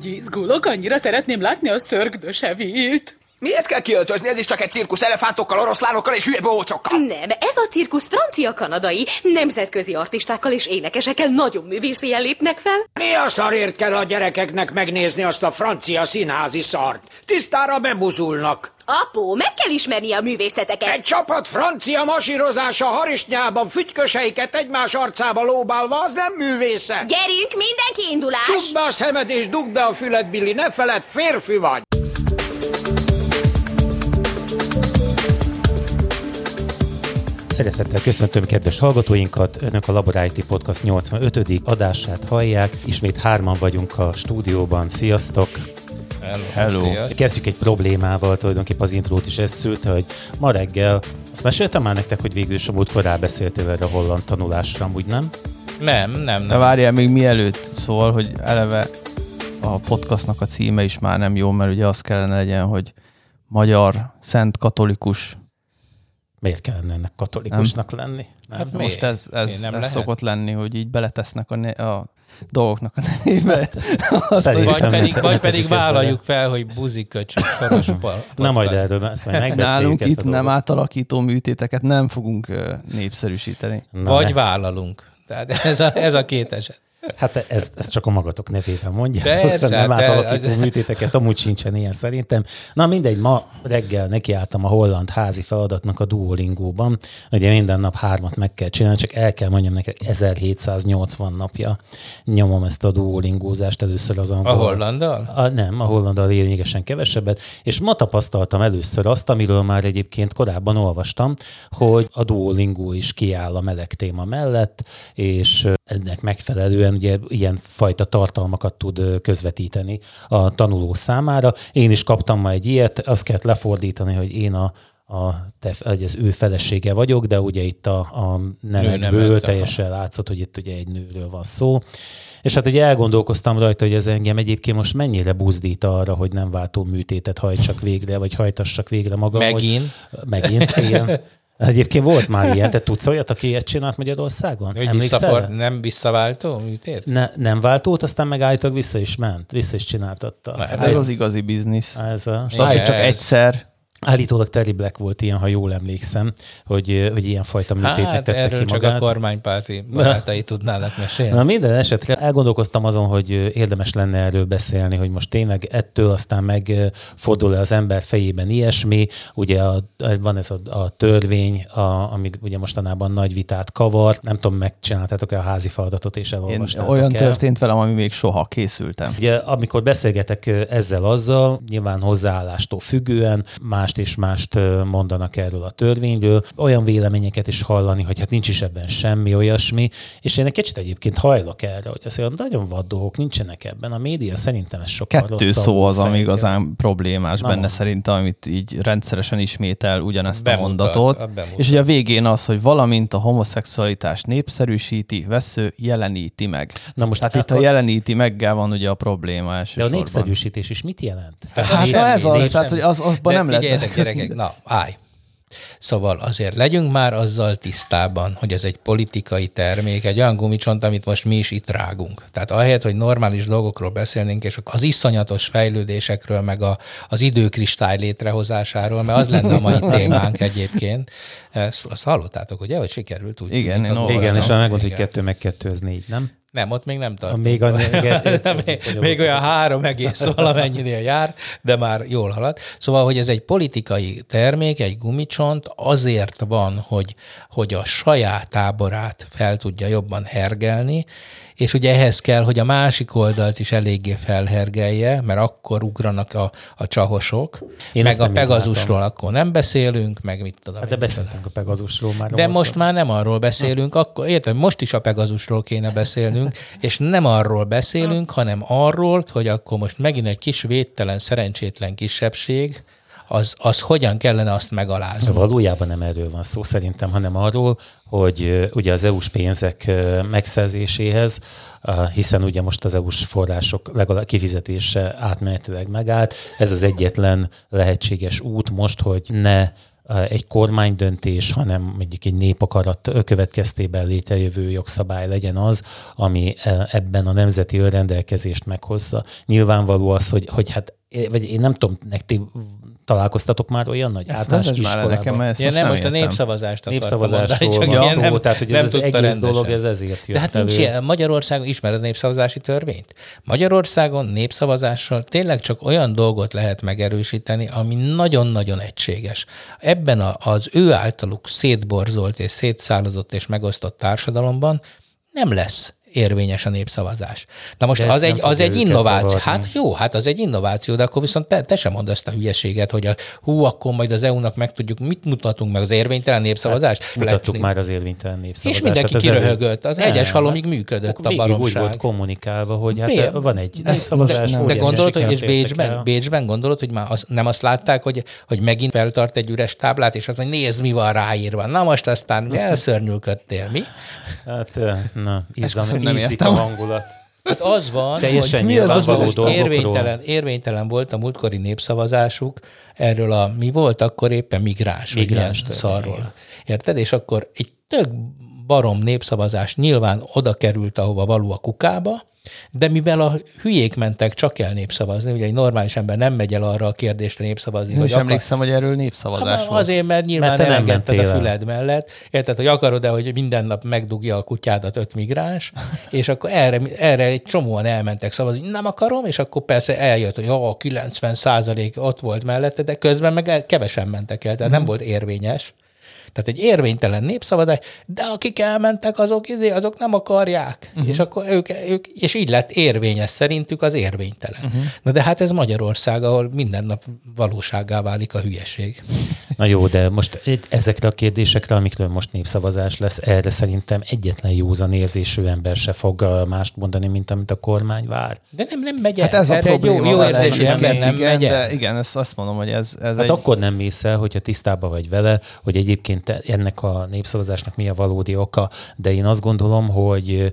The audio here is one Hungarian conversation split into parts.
úgy izgulok, annyira szeretném látni a szörgdösevilt. Miért kell kiöltözni? Ez is csak egy cirkusz elefántokkal, oroszlánokkal és hülye bohócokkal. Nem, ez a cirkusz francia-kanadai, nemzetközi artistákkal és énekesekkel nagyon művészi lépnek fel. Mi a szarért kell a gyerekeknek megnézni azt a francia színházi szart? Tisztára bebuzulnak. Apó, meg kell ismerni a művészeteket. Egy csapat francia masírozása harisnyában fütyköseiket egymás arcába lóbálva, az nem művészet. Gyerünk, mindenki indulás! Csukd be a szemed és dugd be a füled, Billy, ne feled, férfi vagy. Szeretettel köszöntöm kedves hallgatóinkat, Önök a Laborálti Podcast 85. adását hallják. Ismét hárman vagyunk a stúdióban. Sziasztok! Hello. Hello. Kezdjük egy problémával, tulajdonképpen az intrót is ez szült, hogy ma reggel, azt meséltem már nektek, hogy végül is a múltkor rábeszéltél erre a holland tanulásra, amúgy nem? Nem, nem, De nem. várjál, még mielőtt szól, hogy eleve a podcastnak a címe is már nem jó, mert ugye az kellene legyen, hogy magyar, szent katolikus. Miért kellene ennek katolikusnak lenni? Nem? Hát Most miért? ez, ez, nem ez lehet? szokott lenni, hogy így beletesznek a, a dolgoknak a nevébe. Szerintem Vagy pedig, vagy pedig vállaljuk fel, hogy buziköcsök soros pal. Na majd erről ezt majd megbeszéljük. Nálunk ezt itt a nem átalakító műtéteket nem fogunk népszerűsíteni. Na, Vagy ne. vállalunk. Tehát ez a, ez a két eset. Hát ezt, ezt csak a magatok nevében mondjátok, Persze, nem de- átalakító műtéteket, amúgy sincsen ilyen szerintem. Na mindegy, ma reggel nekiálltam a holland házi feladatnak a Duolingóban. Ugye minden nap hármat meg kell csinálni, csak el kell mondjam neked, 1780 napja nyomom ezt a Duolingózást először az angol. A hollandal? A, nem, a hollandal lényegesen kevesebbet, és ma tapasztaltam először azt, amiről már egyébként korábban olvastam, hogy a Duolingo is kiáll a meleg téma mellett, és ennek megfelelően ugye ilyen fajta tartalmakat tud közvetíteni a tanuló számára. Én is kaptam ma egy ilyet, azt kellett lefordítani, hogy én a a te, hogy az ő felesége vagyok, de ugye itt a, a Nőnemet, teljesen látszott, hogy itt ugye egy nőről van szó. És hát ugye elgondolkoztam rajta, hogy ez engem egyébként most mennyire buzdít arra, hogy nem váltó műtétet hajtsak végre, vagy hajtassak végre magam. Megint? Hogy, megint, igen. Egyébként volt már ilyen, te tudsz olyat, aki ilyet csinált Magyarországon? Hogy nem visszaváltó műtét? Ne, nem váltót, aztán meg állítólag vissza is ment, vissza is csináltatta. Na, Hát ez az igazi biznisz. Ez a, És az, hogy csak ez. egyszer, Állítólag Terry Black volt ilyen, ha jól emlékszem, hogy, hogy ilyen fajta műtétnek Hát tette erről ki csak magát. a kormánypárti barátai tudnának mesélni. Na minden esetre elgondolkoztam azon, hogy érdemes lenne erről beszélni, hogy most tényleg ettől aztán megfordul-e az ember fejében ilyesmi. Ugye a, van ez a, a törvény, a, ami ugye mostanában nagy vitát kavar. Nem tudom, megcsináltátok-e a házi feladatot és én, elolvastátok olyan el. történt velem, ami még soha készültem. Ugye, amikor beszélgetek ö, ezzel azzal, nyilván hozzáállástól függően, mást és mást mondanak erről a törvényről, olyan véleményeket is hallani, hogy hát nincs is ebben semmi olyasmi, és én egy kicsit egyébként hajlok erre, hogy mondom, nagyon vad dolgok nincsenek ebben. A média szerintem ez sokkal Kettő szó az, ami igazán problémás Na benne mondd. szerintem, amit így rendszeresen ismétel ugyanezt a Bemutat, mondatot. a bemutat. És ugye a végén az, hogy valamint a homoszexualitást népszerűsíti, vesző, jeleníti meg. Na most Hát itt a jeleníti meggel van ugye a probléma De a népszerűsítés is mit jelent? Hát Semmi, na ez az, tehát hogy az, azban nem lehet. Figyeljetek, gyerekek, na, állj. Szóval azért legyünk már azzal tisztában, hogy ez egy politikai termék, egy olyan gumicsont, amit most mi is itt rágunk. Tehát ahelyett, hogy normális dolgokról beszélnénk, és az iszonyatos fejlődésekről, meg a, az időkristály létrehozásáról, mert az lenne a mai témánk egyébként. Ezt, azt hallottátok, ugye, hogy sikerült úgy? Igen, én. Igen, és megmondta, hogy kettő meg kettő, az négy, nem? Nem, ott még nem tartunk. Még ez még, még olyan három egész valamennyinél jár, de már jól halad. Szóval, hogy ez egy politikai termék, egy gumicsont azért van, hogy, hogy a saját táborát fel tudja jobban hergelni, és ugye ehhez kell, hogy a másik oldalt is eléggé felhergelje, mert akkor ugranak a, a csahosok, Én meg a Pegazusról akkor nem beszélünk, meg mit tudom. Hát de beszéltünk a Pegazusról már. De most már nem arról beszélünk, akkor érted, most is a Pegazusról kéne beszélnünk, és nem arról beszélünk, hanem arról, hogy akkor most megint egy kis védtelen, szerencsétlen kisebbség, az, az hogyan kellene azt megalázni. Valójában nem erről van szó szerintem, hanem arról, hogy ugye az EU-s pénzek megszerzéséhez, hiszen ugye most az EU-s források legalább kifizetése átmenetileg megállt, ez az egyetlen lehetséges út most, hogy ne egy kormánydöntés, hanem mondjuk egy népakarat következtében létrejövő jogszabály legyen az, ami ebben a nemzeti önrendelkezést meghozza. Nyilvánvaló az, hogy, hogy hát vagy én nem tudom, nektek találkoztatok már olyan nagy általános iskolában? Nekem ezt ja, nem, most a népszavazást Népszavazásról van ja, szó, nem, tehát hogy ez az egész rendesen. dolog, ez ezért jött De hát elő. nincs ilyen. Magyarországon ismered a népszavazási törvényt? Magyarországon népszavazással tényleg csak olyan dolgot lehet megerősíteni, ami nagyon-nagyon egységes. Ebben a, az ő általuk szétborzolt és szétszállazott és megosztott társadalomban nem lesz érvényes a népszavazás. Na most az egy, az egy innováció. Zavarni. Hát jó, hát az egy innováció, de akkor viszont te sem mondd azt a hülyeséget, hogy a, hú, akkor majd az EU-nak meg tudjuk, mit mutatunk meg, az érvénytelen népszavazást? Hát, mutattuk már az érvénytelen népszavazást. És mindenki az kiröhögött, az egyes halomig működött a baromság. úgy volt kommunikálva, hogy hát Bé, van egy népszavazás. De, de gondolod, hogy és Bécsben, Bécsben gondolod, hogy már az, nem azt látták, hogy, hogy megint feltart egy üres táblát, és azt mondja, nézd, mi van ráírva. Na most aztán elszörnyülködtél, mi? Hát, na, izzam, nem ízik a hangulat. Hát az van, Teljesen hogy mi az, az érvénytelen, érvénytelen volt a múltkori népszavazásuk erről a, mi volt akkor éppen migráns, migráns szarról. Érted? És akkor egy tök barom népszavazás nyilván oda került, ahova való a kukába, de mivel a hülyék mentek csak el népszavazni, ugye egy normális ember nem megy el arra a kérdésre népszavazni. Én is akar... emlékszem, hogy erről népszavazás ha, volt. Azért, mert nyilván mert nem engedted a füled mellett. Érted, hogy akarod-e, hogy minden nap megdugja a kutyádat öt migráns, és akkor erre, erre egy csomóan elmentek szavazni. Nem akarom, és akkor persze eljött, hogy a 90 százalék ott volt mellette, de közben meg kevesen mentek el, tehát hmm. nem volt érvényes. Tehát egy érvénytelen népszavazás, de akik elmentek, azok, izé, azok nem akarják. Uh-huh. És akkor ők, ők, és így lett érvényes szerintük az érvénytelen. Uh-huh. Na de hát ez Magyarország, ahol minden nap valóságá válik a hülyeség. Na jó, de most ezekre a kérdésekre, amikről most népszavazás lesz, erre szerintem egyetlen józan érzésű ember se fog mást mondani, mint amit a kormány vár. De nem, nem megy el. Hát ez a probléma. Jó, jó érzésű ember nem igen, megy el. Igen, ezt azt mondom, hogy ez, ez hát egy... akkor nem mész el, hogyha tisztában vagy vele, hogy egyébként ennek a népszavazásnak mi a valódi oka, de én azt gondolom, hogy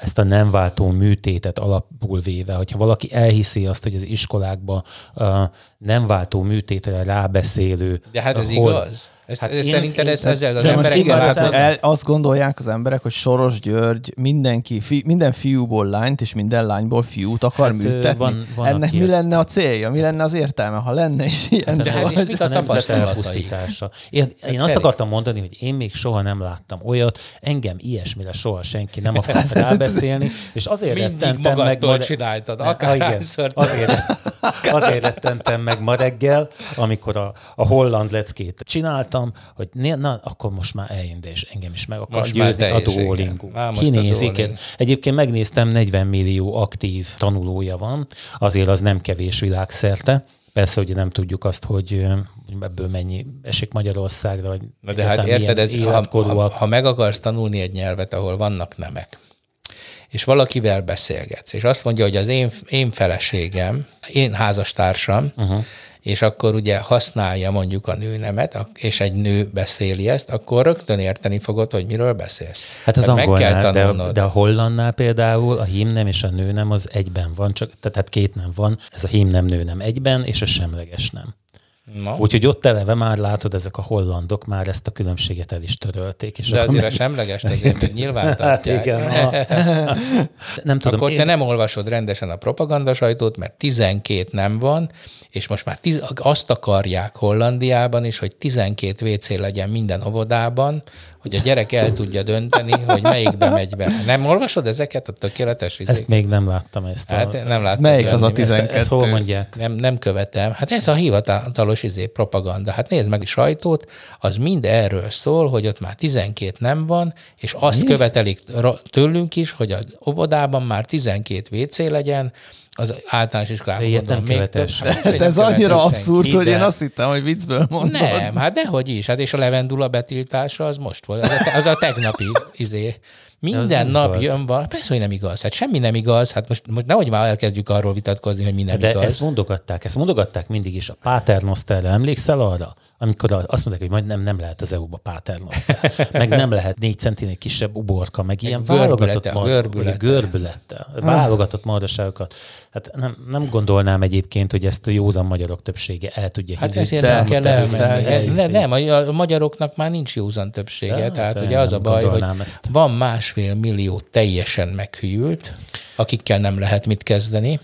ezt a nem váltó műtétet alapul véve, hogyha valaki elhiszi azt, hogy az iskolákban nem váltó műtétre rábeszélő... De hát ez hol, igaz? Ezt, hát én, szerinted én, ez, ezzel az emberek igen, hát, el, azt gondolják az emberek, hogy Soros György mindenki, fi, minden fiúból lányt és minden lányból fiút akar hát, műtetni. Van, van Ennek mi lenne a célja? Mi lenne az értelme, ha lenne is ilyen? Hát, de hát és mit a nemzet elpusztítása. Én, én azt akartam mondani, hogy én még soha nem láttam olyat, engem ilyesmire soha senki nem akart rábeszélni, és azért rettentem meg... Mindig csináltad, akárhányszor. Azért, azért rettentem meg ma reggel, amikor a, a holland leckét csináltam, hogy na, akkor most már eljön, és engem is meg akar most győzni a Duolingo. Kinézik. Egyébként megnéztem, 40 millió aktív tanulója van, azért az nem kevés világszerte. Persze, hogy nem tudjuk azt, hogy ebből mennyi esik Magyarországra, vagy Na de hát érted, ez, ha, ha, ha meg akarsz tanulni egy nyelvet, ahol vannak nemek, és valakivel beszélgetsz, és azt mondja, hogy az én, én feleségem, én házastársam, uh-huh és akkor ugye használja mondjuk a nőnemet, és egy nő beszéli ezt, akkor rögtön érteni fogod, hogy miről beszélsz. Hát az angolnál, de, de a hollandnál például a hímnem és a nőnem az egyben van, csak, tehát két nem van, ez a hímnem nőnem egyben, és a semleges nem. Na. Úgyhogy ott eleve már látod, ezek a hollandok már ezt a különbséget el is törölték. És De azért meg... a semleges azért nyilván Hát igen. Ha... nem tudom. Akkor én... te nem olvasod rendesen a propagandasajtót, mert 12 nem van, és most már tiz, azt akarják Hollandiában is, hogy 12 WC legyen minden óvodában, hogy a gyerek el tudja dönteni, hogy melyikbe megy be. Nem olvasod ezeket a tökéletes izék? Ezt még nem láttam ezt. Hát a... nem láttam. Melyik az a 12? Ezt, ezt hol mondják? Nem, nem követem. Hát ez a hivatalos izé, propaganda. Hát nézd meg a sajtót, az mind erről szól, hogy ott már 12 nem van, és azt Mi? követelik tőlünk is, hogy az óvodában már 12 WC legyen, az általános iskolában. Ilyet nem követes. Hát, hát ez annyira abszurd, hogy én azt hittem, hogy viccből mondod. Nem, hát dehogy is. Hát és a levendula betiltása az most volt. Az a, az a tegnapi izé, Minden nap igaz. jön valami. Persze, hogy nem igaz. Hát semmi nem igaz. Hát most, most nehogy már elkezdjük arról vitatkozni, hogy mi nem De igaz. ezt mondogatták, ezt mondogatták mindig is a Paternosterre. Emlékszel arra? Amikor azt mondták, hogy majd nem, nem lehet az EU-ba Paternoster, meg nem lehet négy centinél kisebb uborka, meg ilyen válogatott mar- görbülete. görbülete, válogatott mardaságokat. Hát nem, nem gondolnám egyébként, hogy ezt a józan magyarok többsége el tudja Hát ezért nem kell elmenni. Nem, a magyaroknak már nincs józan többsége. Ja, tehát ugye az a baj, hogy ezt. van másfél millió teljesen meghűlt, akikkel nem lehet mit kezdeni.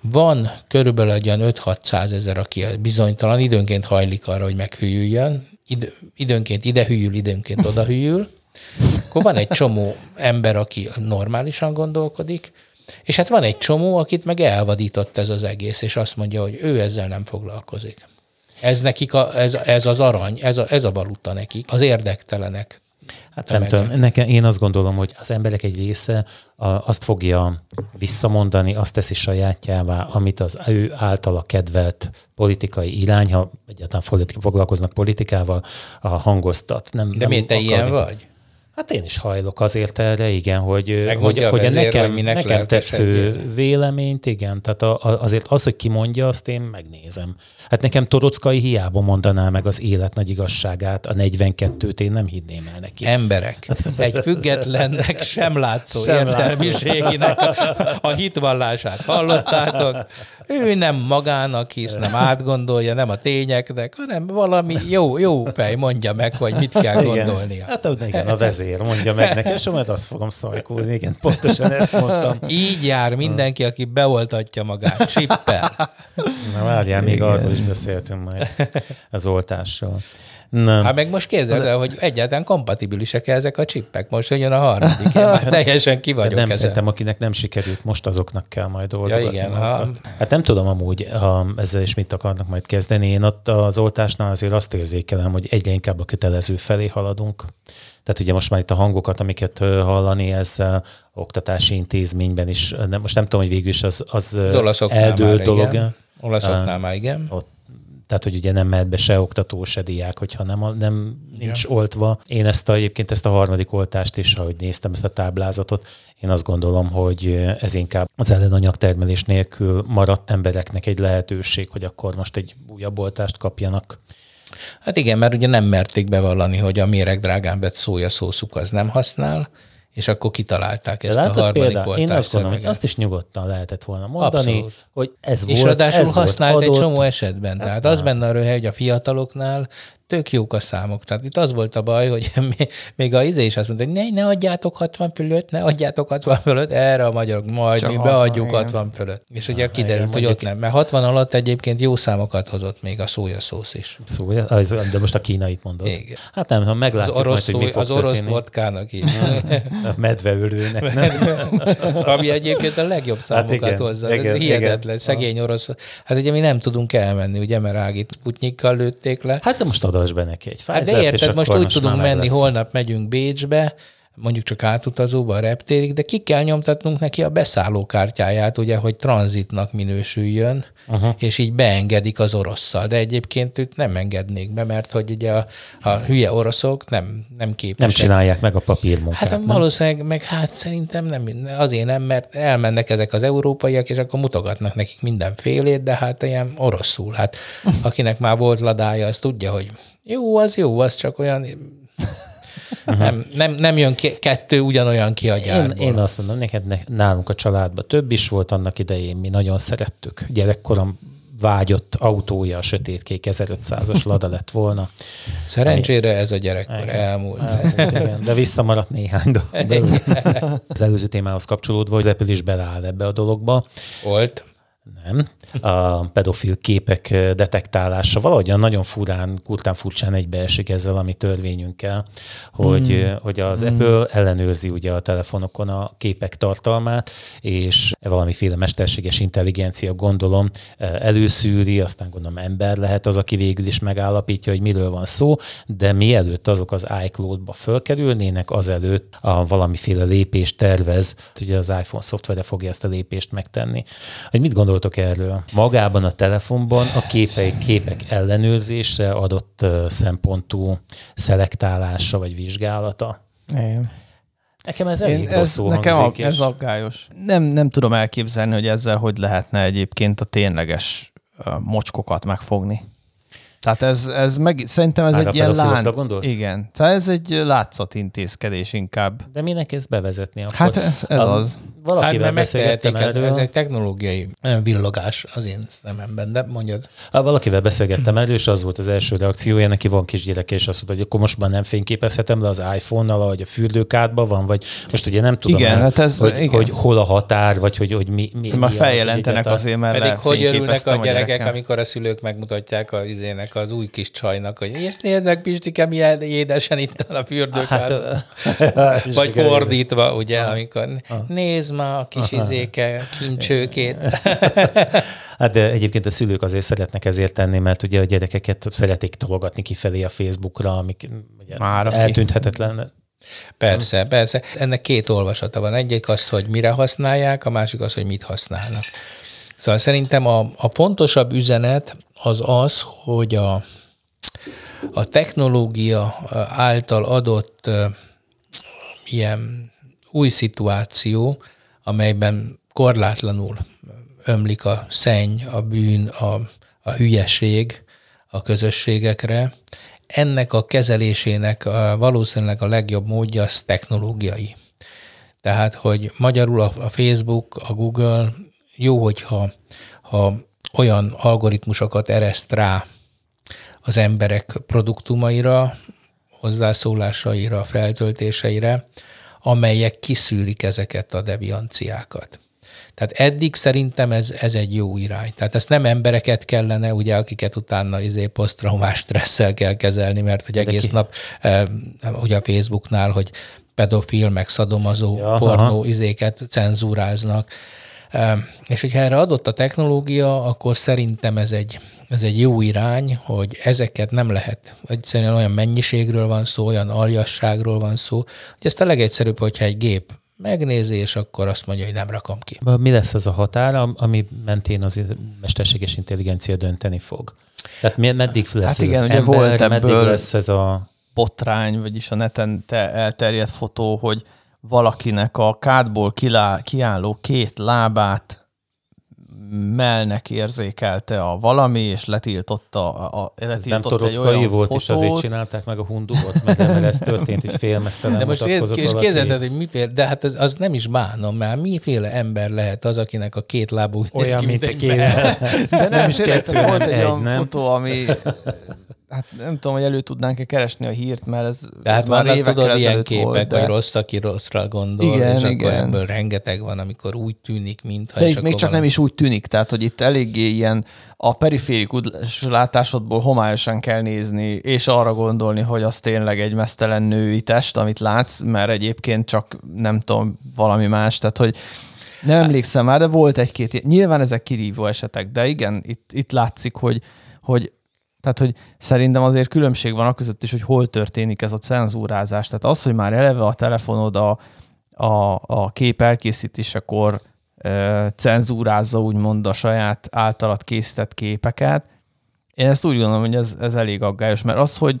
Van körülbelül egy olyan 5-600 ezer, aki bizonytalan, időnként hajlik arra, hogy meghűljön, Idő, időnként ide hűl, időnként oda hűl. Akkor van egy csomó ember, aki normálisan gondolkodik, és hát van egy csomó, akit meg elvadított ez az egész, és azt mondja, hogy ő ezzel nem foglalkozik. Ez nekik, a, ez, ez az arany, ez a, ez a valuta nekik, az érdektelenek. Hát nem tudom, nekem, én azt gondolom, hogy az emberek egy része a, azt fogja visszamondani, azt teszi sajátjává, amit az ő általa kedvelt politikai irány, ha egyáltalán foglalkoznak politikával, a hangoztat. Nem, De nem miért te akar, ilyen vagy? Hát én is hajlok azért erre, igen, hogy, hogy, hogy a nekem, hogy nekem tetsző véleményt, igen, tehát a, a, azért az, hogy kimondja, azt én megnézem. Hát nekem Torockai hiába mondaná meg az élet nagy igazságát, a 42-t én nem hinném el neki. Emberek, egy függetlennek sem látszó sem értelmiségének a, a hitvallását hallottátok. Ő nem magának hisz, nem átgondolja, nem a tényeknek, hanem valami jó, jó fej mondja meg, hogy mit kell igen. gondolnia. Hát igen, a vezér mondja meg nekem, és majd azt fogom szajkózni. Igen, pontosan ezt mondtam. Így jár mindenki, aki beoltatja magát csippel. Na várjál, még arról is beszéltünk majd az oltásról. Nem. Hát meg most képzeld el, hogy egyáltalán kompatibilisek -e ezek a csippek. Most jön a harmadik, én már teljesen ki vagyok Nem ezen. szerintem, akinek nem sikerült, most azoknak kell majd oldogatni. Ja, igen, ha... Hát nem tudom amúgy, ha ezzel is mit akarnak majd kezdeni. Én ott az oltásnál azért azt érzékelem, hogy egyre inkább a kötelező felé haladunk. Tehát ugye most már itt a hangokat, amiket hallani, ez oktatási intézményben is, nem, most nem tudom, hogy végül is az, az, az eldőlt dolog. Igen. Olaszoknál már igen. Ott tehát, hogy ugye nem mehet be se oktató, se diák, hogyha nem, nem nincs ja. oltva. Én ezt a, egyébként ezt a harmadik oltást is, ahogy néztem ezt a táblázatot, én azt gondolom, hogy ez inkább az ellenanyagtermelés nélkül maradt embereknek egy lehetőség, hogy akkor most egy újabb oltást kapjanak. Hát igen, mert ugye nem merték bevallani, hogy a méreg drágán vett szószuk az nem használ, és akkor kitalálták ezt Látod, a harmadik például, Én azt gondolom, hogy azt is nyugodtan lehetett volna mondani, Abszolút. hogy ez és volt, ráadásul ez használt volt egy csomó esetben. Tehát hát, az benne a röhely, hogy a fiataloknál tök jók a számok. Tehát itt az volt a baj, hogy még a izé is azt mondta, hogy ne, ne adjátok 60 fölött, ne adjátok 60 fölött, erre a magyarok majd Csak mi 60, beadjuk igen. 60 fölött. És ugye ah, kiderült, igen, hogy ott nem. Mert 60 alatt egyébként jó számokat hozott még a szójaszósz is. Szója, de most a kínait mondod. Igen. Hát nem, ha meglátjuk az orosz, majd, hogy mi fog Az orosz vodkának is. medveölőnek. Ami egyébként a legjobb hát számokat hát igen, hozza. Igen, Hihetetlen. Igen. Szegény orosz. Hát ugye mi nem tudunk elmenni, ugye, mert Ágit Putnyikkal lőtték le. Hát de most adás be neki egy Pfizer-t, hát de érted, most úgy tudunk menni, lesz. holnap megyünk Bécsbe, mondjuk csak átutazóba a reptérig, de ki kell nyomtatnunk neki a beszállókártyáját, ugye, hogy tranzitnak minősüljön, uh-huh. és így beengedik az orosszal. De egyébként őt nem engednék be, mert hogy ugye a, a hülye oroszok nem, nem képesek. Nem csinálják meg a papírmunkát. Hát nem? valószínűleg, meg hát szerintem nem, azért nem, mert elmennek ezek az európaiak, és akkor mutogatnak nekik mindenfélét, de hát ilyen oroszul. Hát akinek már volt ladája, az tudja, hogy jó, az jó, az csak olyan. Nem, nem, nem jön ki, kettő ugyanolyan ki a Én, én azt mondom, neked ne, nálunk a családban több is volt annak idején, mi nagyon szerettük. Gyerekkorom vágyott autója a sötétkék 1500-as Lada lett volna. Szerencsére ez a gyerekkor igen. elmúlt. elmúlt igen, de visszamaradt néhány dolog. Az előző témához kapcsolódva, hogy az Apple is beleáll ebbe a dologba. Volt. Nem. A pedofil képek detektálása valahogyan nagyon furán, kurtán furcsán egybeesik ezzel a mi törvényünkkel, hogy, mm. hogy az mm. Apple ellenőrzi ugye a telefonokon a képek tartalmát, és valamiféle mesterséges intelligencia gondolom előszűri, aztán gondolom ember lehet az, aki végül is megállapítja, hogy miről van szó, de mielőtt azok az iCloud-ba fölkerülnének, azelőtt a valamiféle lépést tervez, ugye az iPhone szoftvere fogja ezt a lépést megtenni. Hogy mit gondoltok erről? Magában a telefonban a képei, képek ellenőrzése adott szempontú szelektálása vagy vizsgálata? Igen. Nekem ez elég Én, ez, nekem a, és... ez aggályos. Nem, nem tudom elképzelni, hogy ezzel hogy lehetne egyébként a tényleges mocskokat megfogni. Tehát ez, ez meg, szerintem ez Már egy ilyen lánc. gondolsz? Igen. Tehát ez egy látszatintézkedés inkább. De minek ezt bevezetni akkor? Hát ez, ez a, az. Valakivel hát, beszélgettem ez, ez egy technológiai villogás az én szememben, de mondjad. Hát, valakivel beszélgettem erről, és az volt az első reakciója, neki van kisgyereke, és azt mondta, hogy akkor most már nem fényképezhetem le az iPhone-nal, vagy a fürdőkádban van, vagy most ugye nem tudom, igen, hát ez, hogy, igen. hogy, hol a határ, vagy hogy, hogy mi, mi, Már feljelentenek az, azért, mert Pedig hogy örülnek a gyerekek, a amikor a szülők megmutatják az izének, az új kis csajnak, hogy és nézzek, Pistike, milyen édesen itt a fürdőkád. Hát, vagy fordítva, ugye, amikor nézd már a kis Aha. izéke, kincsőkét. hát de egyébként a szülők azért szeretnek ezért tenni, mert ugye a gyerekeket szeretik tologatni kifelé a Facebookra, amik ugye Már eltűnthetetlen. Persze, persze. Ennek két olvasata van. Egyik az, hogy mire használják, a másik az, hogy mit használnak. Szóval szerintem a, a fontosabb üzenet az az, hogy a, a technológia által adott ilyen új szituáció, amelyben korlátlanul ömlik a szenny, a bűn, a, a hülyeség a közösségekre, ennek a kezelésének valószínűleg a legjobb módja az technológiai. Tehát, hogy magyarul a Facebook, a Google jó, hogyha ha olyan algoritmusokat ereszt rá az emberek produktumaira, hozzászólásaira, feltöltéseire, amelyek kiszűrik ezeket a devianciákat. Tehát eddig szerintem ez, ez egy jó irány. Tehát ezt nem embereket kellene, ugye, akiket utána izé posztraumás stresszel kell kezelni, mert hogy egész ki? nap, eh, ugye a Facebooknál, hogy pedofil, meg szadomazó ja, pornó aha. izéket cenzúráznak. És hogyha erre adott a technológia, akkor szerintem ez egy, ez egy jó irány, hogy ezeket nem lehet. Egyszerűen olyan mennyiségről van szó, olyan aljasságról van szó, hogy ezt a legegyszerűbb, hogyha egy gép megnézi, és akkor azt mondja, hogy nem rakom ki. Mi lesz az a határ, ami mentén az mesterséges intelligencia dönteni fog? Tehát meddig lesz hát ez igen, az ugye ember, volt meddig lesz ez a... botrány, vagyis a neten te elterjedt fotó, hogy valakinek a kádból kiálló két lábát melnek érzékelte a valami, és letiltotta, a, a, letiltotta ez nem egy olyan volt, fotót. és azért csinálták meg a hundubot, mert, mert ez történt, és félmeztelen De most és képzeld, hogy miféle, de hát az, az, nem is bánom, mert miféle ember lehet az, akinek a két lábú olyan, mint egy két. De nem, nem is kettő, volt egy, egy olyan nem? fotó, ami hát nem tudom, hogy elő tudnánk-e keresni a hírt, mert ez, de hát már évekkel tudod, ilyen képek, volt, de... hogy rossz, aki rosszra gondol, igen, és igen. akkor ebből rengeteg van, amikor úgy tűnik, mintha... De itt még csak valami... nem is úgy tűnik, tehát hogy itt eléggé ilyen a periférikus látásodból homályosan kell nézni, és arra gondolni, hogy az tényleg egy mesztelen női test, amit látsz, mert egyébként csak nem tudom, valami más, tehát hogy nem emlékszem már, de volt egy-két, nyilván ezek kirívó esetek, de igen, itt, itt látszik, hogy, hogy tehát, hogy szerintem azért különbség van a között is, hogy hol történik ez a cenzúrázás. Tehát az, hogy már eleve a telefonod a, a, a kép elkészítésekor e, cenzúrázza úgymond a saját általad készített képeket, én ezt úgy gondolom, hogy ez, ez elég aggályos, mert az, hogy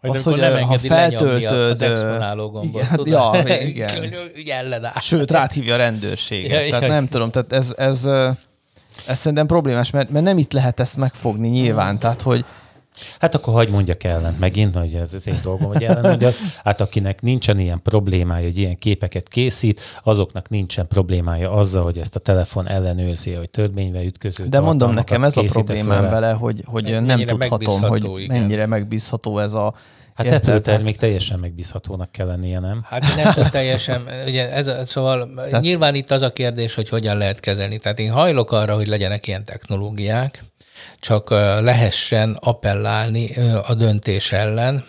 hogy az, hogy nem ha feltöltöd... Az exponáló gombot, igen, ja, igen. Sőt, ráthívja a rendőrséget. Ja, tehát ja. nem tudom, tehát ez, ez, ez szerintem problémás, mert, mert nem itt lehet ezt megfogni nyilván, tehát hogy Hát akkor hagyd mondjak ellen megint, hogy ez az én dolgom, hogy ellen mondjak. Hát akinek nincsen ilyen problémája, hogy ilyen képeket készít, azoknak nincsen problémája azzal, hogy ezt a telefon ellenőrzi, hogy törvénybe ütköző. De mondom nekem, ez a problémám vele, hogy, hogy nem tudhatom, hogy igen. mennyire megbízható ez a Hát ettől termék teljesen megbízhatónak kell lennie, nem? Hát nem tud teljesen, ugye ez, szóval Tehát... nyilván itt az a kérdés, hogy hogyan lehet kezelni. Tehát én hajlok arra, hogy legyenek ilyen technológiák, csak lehessen appellálni a döntés ellen,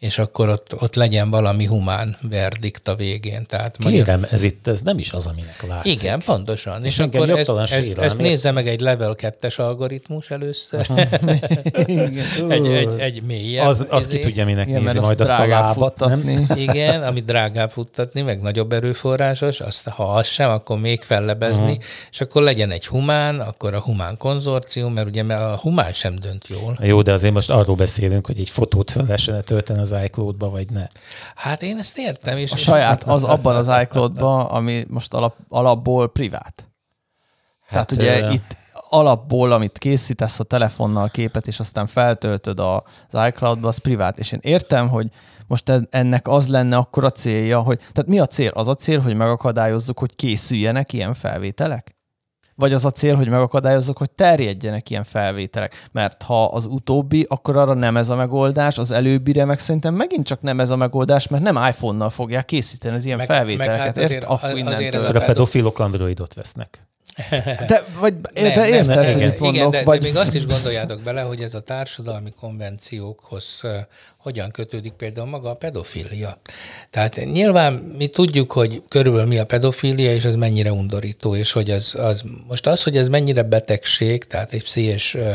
és akkor ott, ott legyen valami humán verdikt a végén. Tehát Kérem, magyar... ez itt ez nem is az, aminek látszik. Igen, pontosan. És, és akkor ezt, ezt, ezt nézze meg egy level 2-es algoritmus először. egy, egy, egy mélyebb. Az, az ki tudja, minek Igen, nézi majd azt a lábat. Nem? Igen, amit drágább futtatni, meg nagyobb erőforrásos, azt, ha az sem, akkor még fellebezni, uh-huh. és akkor legyen egy humán, akkor a humán konzorcium, mert ugye mert a humán sem dönt jól. Jó, de azért most arról beszélünk, hogy egy fotót fel lehessen tölteni az az iCloud-ba, vagy ne. Hát én ezt értem. És a saját az abban az iCloud-ba, ami most alap, alapból privát. Hát, Tehát ugye ö... itt alapból, amit készítesz a telefonnal képet, és aztán feltöltöd az iCloud-ba, az privát. És én értem, hogy most ennek az lenne akkor a célja, hogy, tehát mi a cél? Az a cél, hogy megakadályozzuk, hogy készüljenek ilyen felvételek? Vagy az a cél, hogy megakadályozzuk, hogy terjedjenek ilyen felvételek? Mert ha az utóbbi, akkor arra nem ez a megoldás, az előbbire meg szerintem megint csak nem ez a megoldás, mert nem iPhone-nal fogják készíteni az ilyen meg, felvételeket. Meg hát azért, Ért? Akkor azért a pedofilok Androidot vesznek. De, vagy, nem, de érted, nem, hogy igen, mondok, igen, de, vagy... de még azt is gondoljátok bele, hogy ez a társadalmi konvenciókhoz uh, hogyan kötődik például maga a pedofilia. Tehát nyilván mi tudjuk, hogy körülbelül mi a pedofilia, és ez mennyire undorító, és hogy az, az most az, hogy ez mennyire betegség, tehát egy pszichés uh,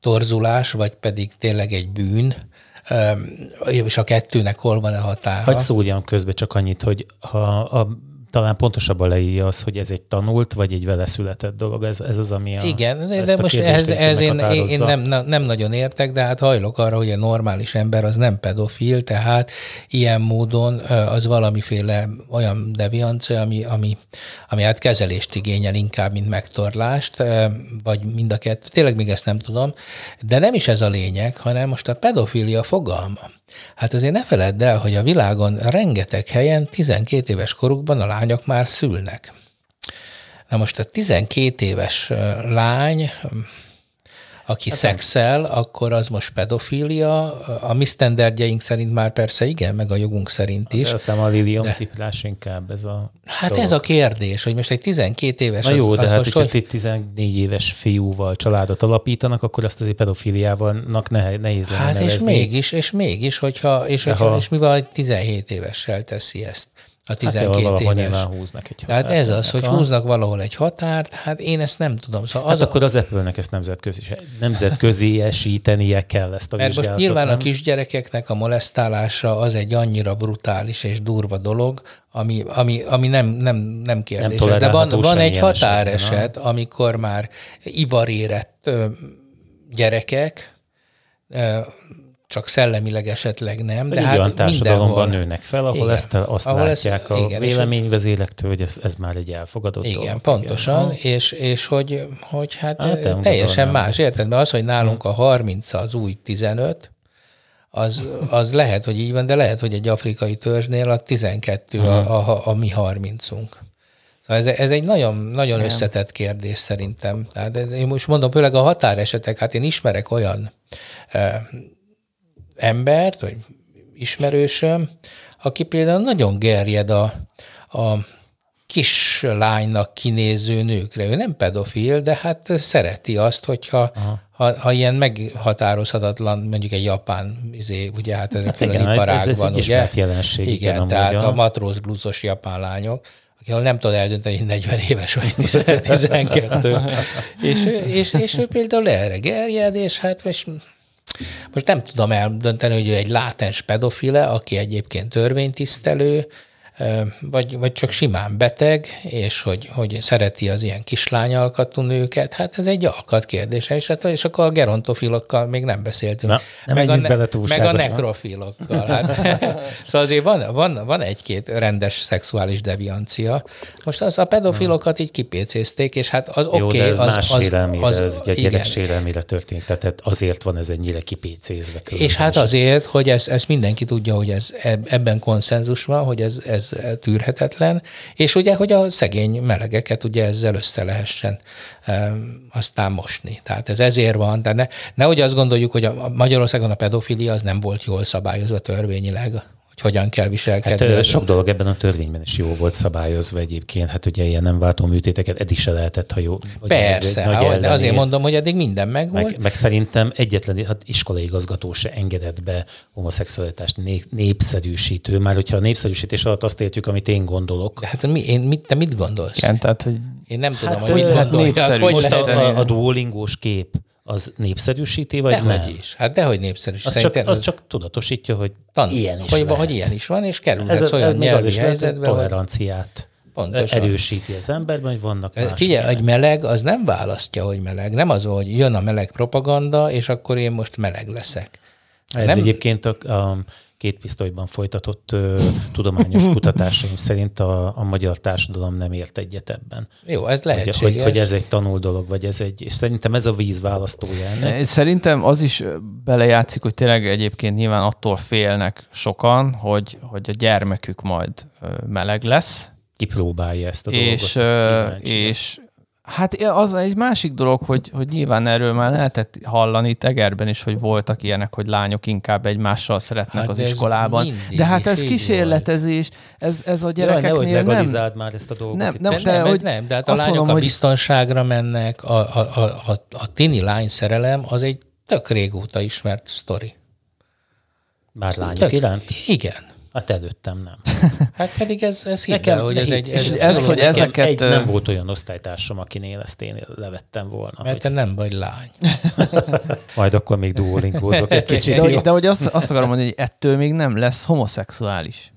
torzulás, vagy pedig tényleg egy bűn, és a kettőnek hol van a határa. Hogy szúrjam közbe csak annyit, hogy ha a talán pontosabban leírja az, hogy ez egy tanult, vagy egy vele született dolog. Ez, ez az, ami a, Igen, de, de most ehhez, ehhez én, én nem, nem nagyon értek, de hát hajlok arra, hogy a normális ember az nem pedofil, tehát ilyen módon az valamiféle olyan deviancia, ami, ami, ami hát kezelést igényel inkább, mint megtorlást, vagy mind a kettő. Tényleg még ezt nem tudom, de nem is ez a lényeg, hanem most a pedofilia fogalma. Hát azért ne feledd el, hogy a világon rengeteg helyen 12 éves korukban a lányok már szülnek. Na most a 12 éves lány aki hát szexel, nem. akkor az most pedofília. A mi sztenderdjeink szerint már persze igen, meg a jogunk szerint is. De azt nem a Lilium de... tiplás inkább ez a Hát dolog. ez a kérdés, hogy most egy 12 éves... Na jó, az, de az hát most, hogy... 14 éves fiúval családot alapítanak, akkor azt azért pedofiliával nehéz lenne Hát nevezni. és mégis, és mégis, hogyha, és, hogyha, ha... és mivel 17 évessel teszi ezt a 12 hát éves. nyilván húznak egy határt. Tehát ez az, hogy húznak valahol egy határt, hát én ezt nem tudom. Szóval hát az akkor az Apple-nek ezt nemzetközi, nemzetközi esítenie kell ezt a Mert most nyilván nem? a kisgyerekeknek a molesztálása az egy annyira brutális és durva dolog, ami, ami, ami nem, nem, nem kérdés. Nem De van, van egy határeset, esetben, amikor már ivarérett gyerekek csak szellemileg esetleg nem. De hát olyan társadalomban mindenhol. nőnek fel, ahol igen, ezt azt ahol látják ez, a igen, véleményvezérektől, hogy ez, ez már egy elfogadott Igen, dolog. pontosan, igen. és, és hogy, hogy hát, hát teljesen más. Érted? Mert az, hogy nálunk a 30 az új 15, az, az lehet, hogy így van, de lehet, hogy egy afrikai törzsnél a 12 a, a, a, a mi 30-unk. Szóval ez, ez egy nagyon, nagyon összetett kérdés szerintem. Tehát ez, én most mondom, főleg a határesetek, hát én ismerek olyan embert, vagy ismerősöm, aki például nagyon gerjed a, a kislánynak kinéző nőkre. Ő nem pedofil, de hát szereti azt, hogyha ha, ha ilyen meghatározhatatlan, mondjuk egy japán, izé, ugye hát ez hát igen, iparág ez, van, egy ugye? jelenség. Igen, igen tehát a, a matróz blúzos japán lányok, aki nem tud eldönteni, hogy 40 éves vagy 12. és, és, és ő például erre gerjed, és hát most most nem tudom eldönteni, hogy ő egy látens pedofile, aki egyébként törvénytisztelő, vagy, vagy csak simán beteg, és hogy, hogy szereti az ilyen kislányalkatú nőket, hát ez egy alkat kérdés, és, hát, és akkor a gerontofilokkal még nem beszéltünk. Na, nem meg, a, ne, bele meg a nekrofilokkal. Hát. szóval azért van, van, van egy-két rendes szexuális deviancia. Most az a pedofilokat így kipécézték, és hát az oké. Okay, de ez az, más az, sérelmére, az, ez egy gyerek sérelmére történik, tehát azért van ez ennyire kipécézve. És hát azért, hogy ezt, ezt mindenki tudja, hogy ez ebben konszenzus van, hogy ez, ez tűrhetetlen, és ugye, hogy a szegény melegeket ugye ezzel össze lehessen e, aztán mosni. Tehát ez ezért van, de ne, nehogy azt gondoljuk, hogy a Magyarországon a pedofilia az nem volt jól szabályozva törvényileg, hogy hogyan kell viselkedni. Hát, sok dolog ebben a törvényben is jó volt szabályozva egyébként. Hát ugye ilyen nem váltó műtéteket eddig se lehetett, ha jó. Persze, nagy hát, azért mondom, hogy eddig minden megvolt. Meg, meg szerintem egyetlen, hát iskolai igazgató se engedett be homoszexualitást népszerűsítő, már hogyha a népszerűsítés alatt azt értjük, amit én gondolok. De hát mi, én, mit, te mit gondolsz? Igen, tehát, hogy én nem tudom, hát, hogy mit hát. Most a, a, a duolingós kép az népszerűsíti, vagy dehogy nem? is. Hát dehogy népszerűsíti. Az csak, az csak tudatosítja, hogy tan, ilyen is hogy, lehet. hogy ilyen is van, és kerülhetsz ez, olyan ez nyelvi az is helyzetbe. Toleranciát Pontosan. erősíti az emberben, hogy vannak más. Figyelj, egy meleg az nem választja, hogy meleg. Nem az, hogy jön a meleg propaganda, és akkor én most meleg leszek. Ez nem... egyébként a, a két pisztolyban folytatott ö, tudományos kutatásaim szerint a, a magyar társadalom nem ért egyet ebben. Jó, ez lehetséges. Hogy, hogy, hogy ez egy tanul dolog, vagy ez egy, és szerintem ez a víz választója ennek. Szerintem az is belejátszik, hogy tényleg egyébként nyilván attól félnek sokan, hogy, hogy a gyermekük majd meleg lesz. Kipróbálja ezt a és, dolgot. És Hát az egy másik dolog, hogy, hogy nyilván erről már lehetett hallani Tegerben is, hogy voltak ilyenek, hogy lányok inkább egymással szeretnek hát az iskolában. De hát ez kísérletezés, ez, ez a gyerekeknél Jaj, nem... nem... már ezt a dolgot. Nem, nem, de, nem, hogy nem, de hát a lányok mondom, a biztonságra mennek, a, a, a, a, a tini lány szerelem az egy tök régóta ismert sztori. Már lányok tök, iránt? Igen. Hát előttem nem. Hát pedig ez, ez Nekem, hogy ez egy... Ez, ez, ez hogy ezeket... Egy, nem volt olyan osztálytársam, akinél ezt én levettem volna. Mert hogy... te nem vagy lány. Majd akkor még duolingózok egy kicsit. De, de hogy azt, azt akarom mondani, hogy ettől még nem lesz homoszexuális.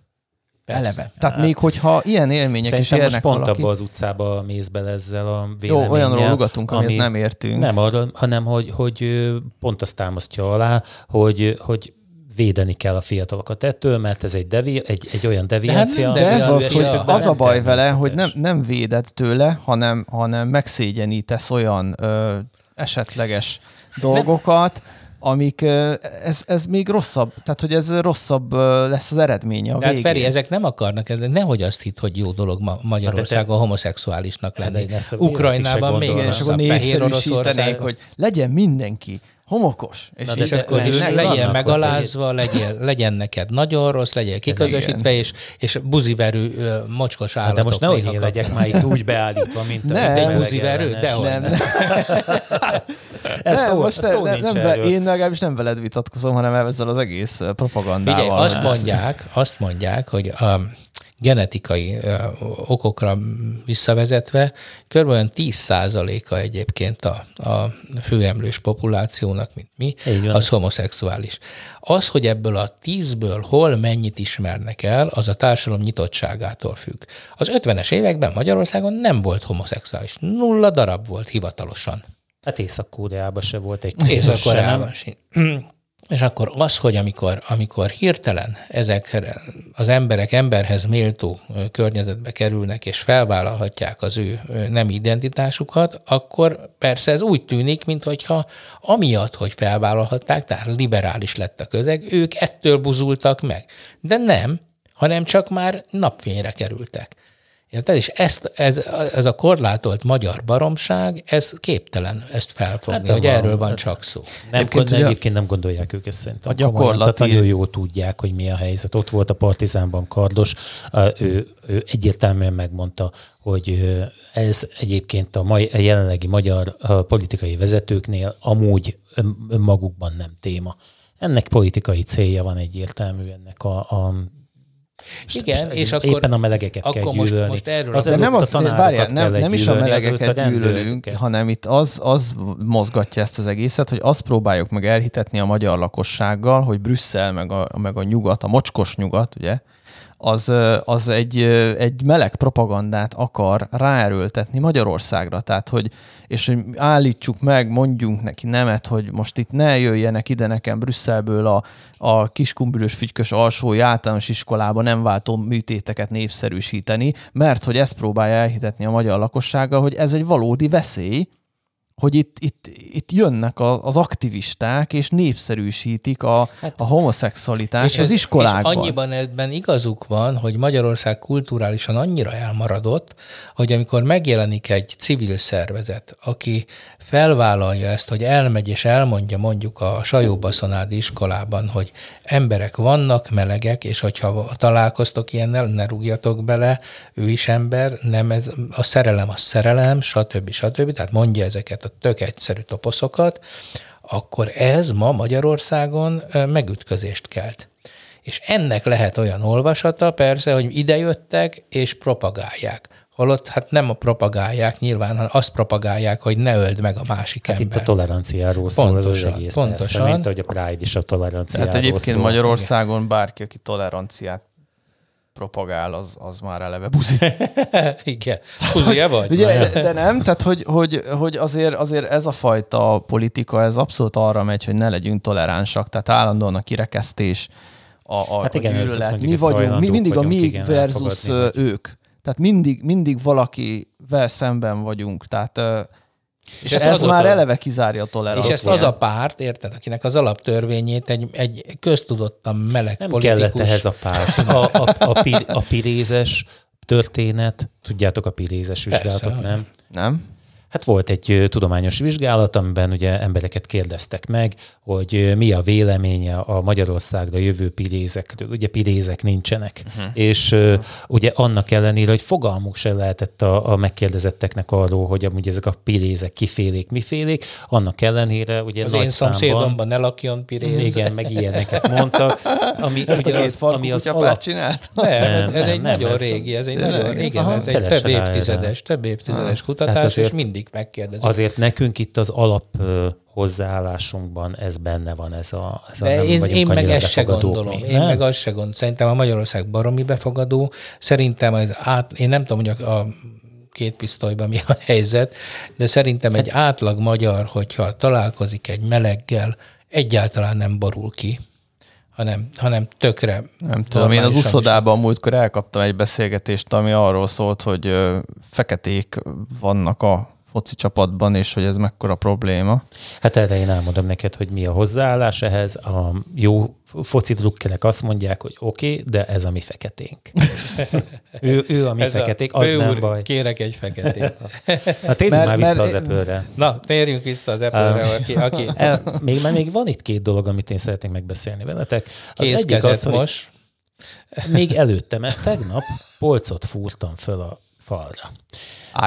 Persze. Eleve. Tehát hát, még hogyha ilyen élmények Szerintem is érnek most pont valaki... abba az utcába mész bele ezzel a véleménnyel. Jó, olyanról ugatunk, ami nem értünk. Nem arra, hanem hogy, hogy pont azt támasztja alá, hogy, hogy védeni kell a fiatalokat ettől, mert ez egy, devi, egy, egy olyan deviancia. De, hát de ez az, hogy az a baj vele, hogy nem, nem véded tőle, hanem, hanem megszégyenítesz olyan ö, esetleges dolgokat, amik, ez, ez még rosszabb, tehát hogy ez rosszabb lesz az eredménye a De hát Feri, ezek nem akarnak, ez nehogy azt hitt, hogy jó dolog ma Magyarországon hát homoszexuálisnak lenni. Ukrajnában még, és akkor népszerűsítenék, hogy legyen mindenki homokos. És, Na, és akkor is legyen megalázva, legyen, legyen neked nagyon rossz, legyen kiközösítve, és, és buziverő mocskos állatok. De most nehogy én legyek már itt úgy beállítva, mint nem, az egy buziverő, de nem. nem. Ez szó, most szó nem, nem be, én legalábbis nem veled vitatkozom, hanem ezzel az egész propagandával. Figyelj, azt mondják, azt mondják, hogy a, genetikai okokra visszavezetve kb. 10%-a egyébként a, a főemlős populációnak, mint mi, az homoszexuális. Az, hogy ebből a 10-ből hol mennyit ismernek el, az a társadalom nyitottságától függ. Az 50-es években Magyarországon nem volt homoszexuális. Nulla darab volt hivatalosan. Hát Észak-Koreában se volt egy Észak-Koreában sem. És akkor az, hogy amikor, amikor hirtelen ezek az emberek emberhez méltó környezetbe kerülnek, és felvállalhatják az ő nem identitásukat, akkor persze ez úgy tűnik, mintha amiatt, hogy felvállalhatták, tehát liberális lett a közeg, ők ettől buzultak meg. De nem, hanem csak már napfényre kerültek. Érted? És ezt, ez, ez a korlátolt magyar baromság, ez képtelen ezt felfogni, hát, hogy van, erről van csak szó. Nem, egyébként, ugye, egyébként nem gondolják ők ezt szerintem. A gyakorlati... Nagyon jól tudják, hogy mi a helyzet. Ott volt a Partizánban Kardos, ő, ő egyértelműen megmondta, hogy ez egyébként a, mai, a jelenlegi magyar a politikai vezetőknél amúgy magukban nem téma. Ennek politikai célja van egyértelmű ennek a, a igen, és akkor éppen a melegeket akkor kell gyűlölni. Most, most erről az de nem, az, várjál, nem, nem is a melegeket gyűlölünk, hanem itt az, az mozgatja ezt az egészet, hogy azt próbáljuk meg elhitetni a magyar lakossággal, hogy Brüsszel meg a, meg a nyugat, a mocskos nyugat, ugye, az, az egy, egy meleg propagandát akar ráerőltetni Magyarországra. Tehát, hogy, és hogy állítsuk meg, mondjunk neki nemet, hogy most itt ne jöjjenek ide nekem Brüsszelből a, a kiskumbülös fügykös alsó általános iskolába nem váltó műtéteket népszerűsíteni, mert hogy ezt próbálja elhitetni a magyar lakossággal, hogy ez egy valódi veszély, hogy itt, itt, itt jönnek az aktivisták, és népszerűsítik a, hát, a homoszexualitást az iskolákban. És annyiban ebben igazuk van, hogy Magyarország kulturálisan annyira elmaradott, hogy amikor megjelenik egy civil szervezet, aki felvállalja ezt, hogy elmegy és elmondja mondjuk a Sajóbaszonádi iskolában, hogy emberek vannak, melegek, és hogyha találkoztok ilyennel, ne rúgjatok bele, ő is ember, nem ez, a szerelem a szerelem, stb. stb. Tehát mondja ezeket a tök egyszerű toposzokat, akkor ez ma Magyarországon megütközést kelt. És ennek lehet olyan olvasata persze, hogy idejöttek és propagálják. Holott hát nem a propagálják nyilván, hanem azt propagálják, hogy ne öld meg a másik hát ember. itt a toleranciáról szól pontosan, az, az egész pontosan. persze, mint ahogy a Pride is a toleranciáról Hát egyébként szól. Magyarországon bárki, aki toleranciát propagál, az, az már eleve buzi. Igen. buzi vagy? Ugye, de nem, tehát hogy, hogy, hogy azért, azért ez a fajta politika, ez abszolút arra megy, hogy ne legyünk toleránsak, tehát állandóan a kirekesztés, a, a, hát igen, a gyűlölet. Mi vagyunk, mi mindig vagyunk, a mi igen, versus ők. Tehát mindig, mindig valakivel szemben vagyunk. Tehát és ez, ez már a, eleve kizárja a toleranciát. És ezt az a párt, érted, akinek az alaptörvényét egy, egy köztudottan meleg Nem politikus... kellett ehhez a párt. A, a, a, a, a pirézes történet, tudjátok a pirézes vizsgálatot, Persze, nem? Nem. Hát volt egy tudományos vizsgálat, amiben ugye embereket kérdeztek meg, hogy mi a véleménye a Magyarországra jövő pirézekről. Ugye pirézek nincsenek. Uh-huh. És uh, ugye annak ellenére, hogy fogalmuk se lehetett a, a megkérdezetteknek arról, hogy amúgy ezek a pirézek kifélék, mifélék, annak ellenére ugye az nagy én szomszédomban ne lakjon piréz. Igen, meg ilyeneket mondtak. Ami, Ezt ugye az, ami az alap... csinált? Nem, nem, ez nem, egy nem, nagyon ez régi, ez egy nagyon régi, ez egy több évtizedes, több évtizedes kutatás, és mindig megkérdezik. Azért nekünk itt az alap hozzáállásunkban ez benne van, ez a, ez a De nem én, én meg ezt se gondolom. Mi, én nem? meg azt se gondolom. Szerintem a Magyarország baromi befogadó. Szerintem az át, én nem tudom, hogy a, a két pisztolyban mi a helyzet, de szerintem egy hát- átlag magyar, hogyha találkozik egy meleggel, egyáltalán nem borul ki hanem, hanem tökre. Nem tudom, én az uszodában múltkor elkaptam egy beszélgetést, ami arról szólt, hogy feketék vannak a foci csapatban, és hogy ez mekkora probléma. Hát erre én elmondom neked, hogy mi a hozzáállás ehhez. A jó foci drukkerek azt mondják, hogy oké, okay, de ez a mi feketénk. ő, ő a mi ez feketék, az nem úr, baj. Kérek egy feketét. Na térjünk már vissza mert, az apple Na, térjünk vissza az apple aki, aki... El, még, mert még van itt két dolog, amit én szeretnék megbeszélni veletek. Az egyik az, hogy most. még előtte, mert tegnap polcot fúrtam föl a falra.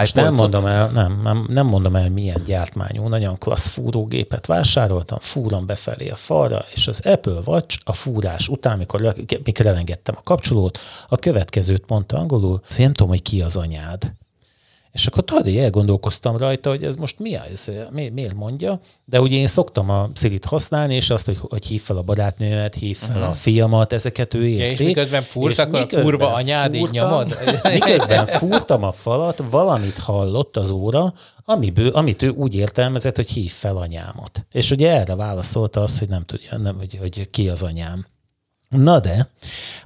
És nem mondom, el, nem, nem, nem mondom el, milyen gyártmányú, nagyon klassz fúrógépet vásároltam, fúrom befelé a falra, és az Apple Watch a fúrás után, mikor, mikor elengedtem a kapcsolót, a következőt mondta angolul, nem tudom, hogy ki az anyád. És akkor tudod, hogy elgondolkoztam rajta, hogy ez most mi ez, mi, miért mondja, de ugye én szoktam a Siri-t használni, és azt, hogy, hogy hív fel a barátnőmet, hív fel uh-huh. a fiamat, ezeket ő érti. Ja, és miközben fúrsz, akkor miközben a kurva anyád így nyomod? Miközben fúrtam a falat, valamit hallott az óra, amiből, amit ő úgy értelmezett, hogy hív fel anyámat. És ugye erre válaszolta az, hogy nem tudja, nem, hogy, hogy ki az anyám. Na de,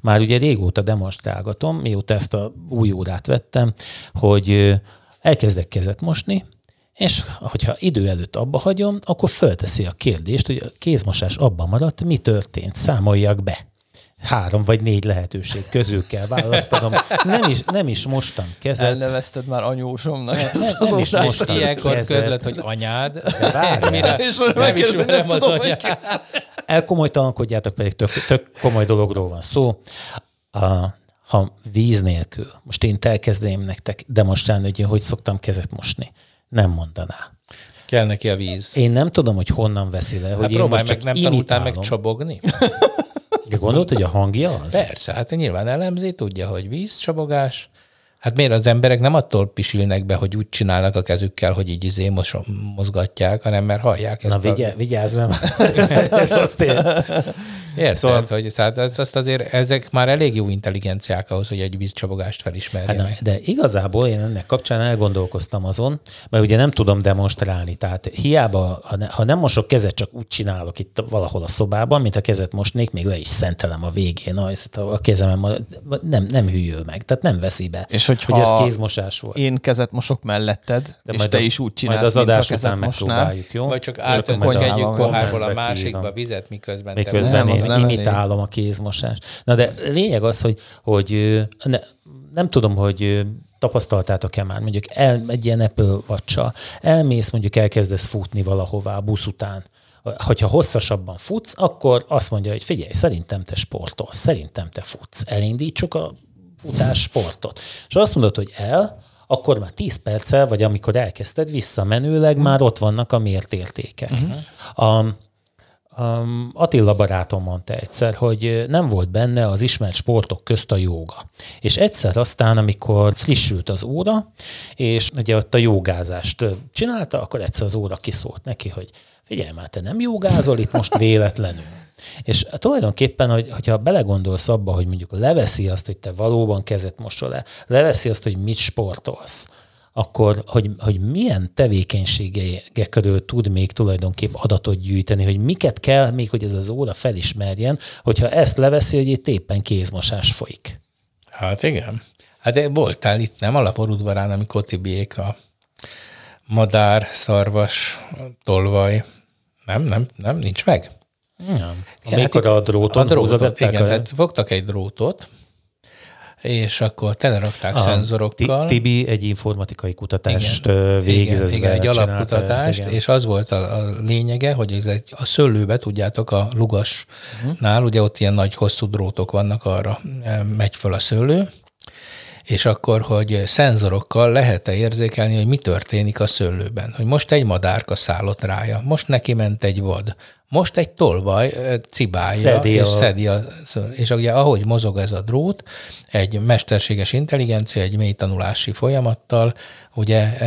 már ugye régóta demonstrálgatom, mióta ezt a új órát vettem, hogy elkezdek kezet mosni, és hogyha idő előtt abba hagyom, akkor fölteszi a kérdést, hogy a kézmosás abban maradt, mi történt, számoljak be. Három vagy négy lehetőség közül kell választanom. Nem is, nem is mostam kezet. Elnevezted már anyósomnak. Nem, nem, nem is mostam Ilyenkor kezet. közlet, hogy anyád. De Mire, és nem ismerem az anyád. Elkomolytalankodjátok, pedig tök, tök komoly dologról van szó. A, ha víz nélkül, most én elkezdeném nektek demonstrálni, hogy én hogy szoktam kezet mosni, nem mondaná. Kell neki a víz. Én nem tudom, hogy honnan veszi le, hát hogy én most csak meg, nem tanultál meg csobogni? De gondolod, hogy a hangja az? Persze, hát nyilván elemzi, tudja, hogy vízcsobogás, Hát miért az emberek nem attól pisilnek be, hogy úgy csinálnak a kezükkel, hogy így izé mozgatják, hanem mert hallják ezt. Na vigyázz, a... vigyázz mert Érted, szóval, hogy tehát ezt azért, ezek már elég jó intelligenciák ahhoz, hogy egy vízcsabogást felismerjenek. Hát na, de igazából én ennek kapcsán elgondolkoztam azon, mert ugye nem tudom demonstrálni, tehát hiába, ha nem mosok kezet, csak úgy csinálok itt valahol a szobában, mint a kezet mosnék, még le is szentelem a végén, a kezemem nem, nem hűl meg, tehát nem veszi be. És hogyha hogy ez kézmosás volt. Én kezet mosok melletted, de és te a, is úgy csinálsz, majd az adás után megpróbáljuk, jó? Vagy csak átöntetjük pohárból a másikba vizet, miközben, miközben én nem imitálom a kézmosást. Na de lényeg az, hogy, hogy ne, nem tudom, hogy tapasztaltátok-e már, mondjuk el, egy ilyen Apple vacsa, elmész, mondjuk elkezdesz futni valahová a busz után, hogyha hosszasabban futsz, akkor azt mondja, hogy figyelj, szerintem te sportolsz, szerintem te futsz, elindítsuk a futás sportot. És azt mondod, hogy el, akkor már 10 perccel, vagy amikor elkezdted, visszamenőleg már ott vannak a mért értékek. Uh-huh. A, Um, Attila barátom mondta egyszer, hogy nem volt benne az ismert sportok közt a jóga. És egyszer aztán, amikor frissült az óra, és ugye ott a jogázást csinálta, akkor egyszer az óra kiszólt neki, hogy figyelj már, te nem jogázol itt most véletlenül. És tulajdonképpen, hogy, hogyha belegondolsz abba, hogy mondjuk leveszi azt, hogy te valóban kezet mosol le, leveszi azt, hogy mit sportolsz, akkor hogy, hogy milyen tevékenységek körül tud még tulajdonképp adatot gyűjteni, hogy miket kell még, hogy ez az óra felismerjen, hogyha ezt leveszi, hogy itt éppen kézmosás folyik. Hát igen. Hát de voltál itt, nem? A laborudvarán, amikor Tibiék a madár, szarvas, tolvaj. Nem, nem, nem, nincs meg? Nem. Amikor hát a dróton a drótot, igen, a... tehát fogtak egy drótot, és akkor telerakták Aha, szenzorokkal. Tibi egy informatikai kutatást igen, végez. Igen, igen egy alapkutatást, ezt, és az volt a, a lényege, hogy ez egy, a szőlőbe, tudjátok, a lugasnál, uh-huh. ugye ott ilyen nagy hosszú drótok vannak, arra megy föl a szőlő, és akkor, hogy szenzorokkal lehet-e érzékelni, hogy mi történik a szőlőben. Hogy most egy madárka szállott rája, most neki ment egy vad, most egy tolvaj cibálja, szedi és a... szedi a, és ugye ahogy mozog ez a drót, egy mesterséges intelligencia, egy mély tanulási folyamattal, ugye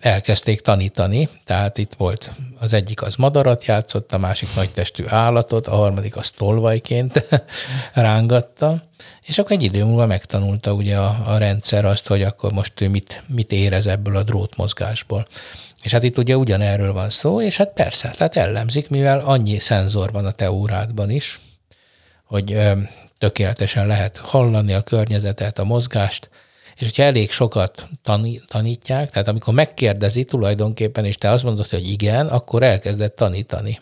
elkezdték tanítani, tehát itt volt az egyik az madarat játszott, a másik nagy testű állatot, a harmadik az tolvajként rángatta, és akkor egy idő múlva megtanulta ugye a, a rendszer azt, hogy akkor most ő mit, mit érez ebből a drótmozgásból. És hát itt ugye ugyanerről van szó, és hát persze, tehát ellemzik, mivel annyi szenzor van a te órádban is, hogy ö, tökéletesen lehet hallani a környezetet, a mozgást, és hogyha elég sokat tanítják, tehát amikor megkérdezi tulajdonképpen, és te azt mondod, hogy igen, akkor elkezdett tanítani.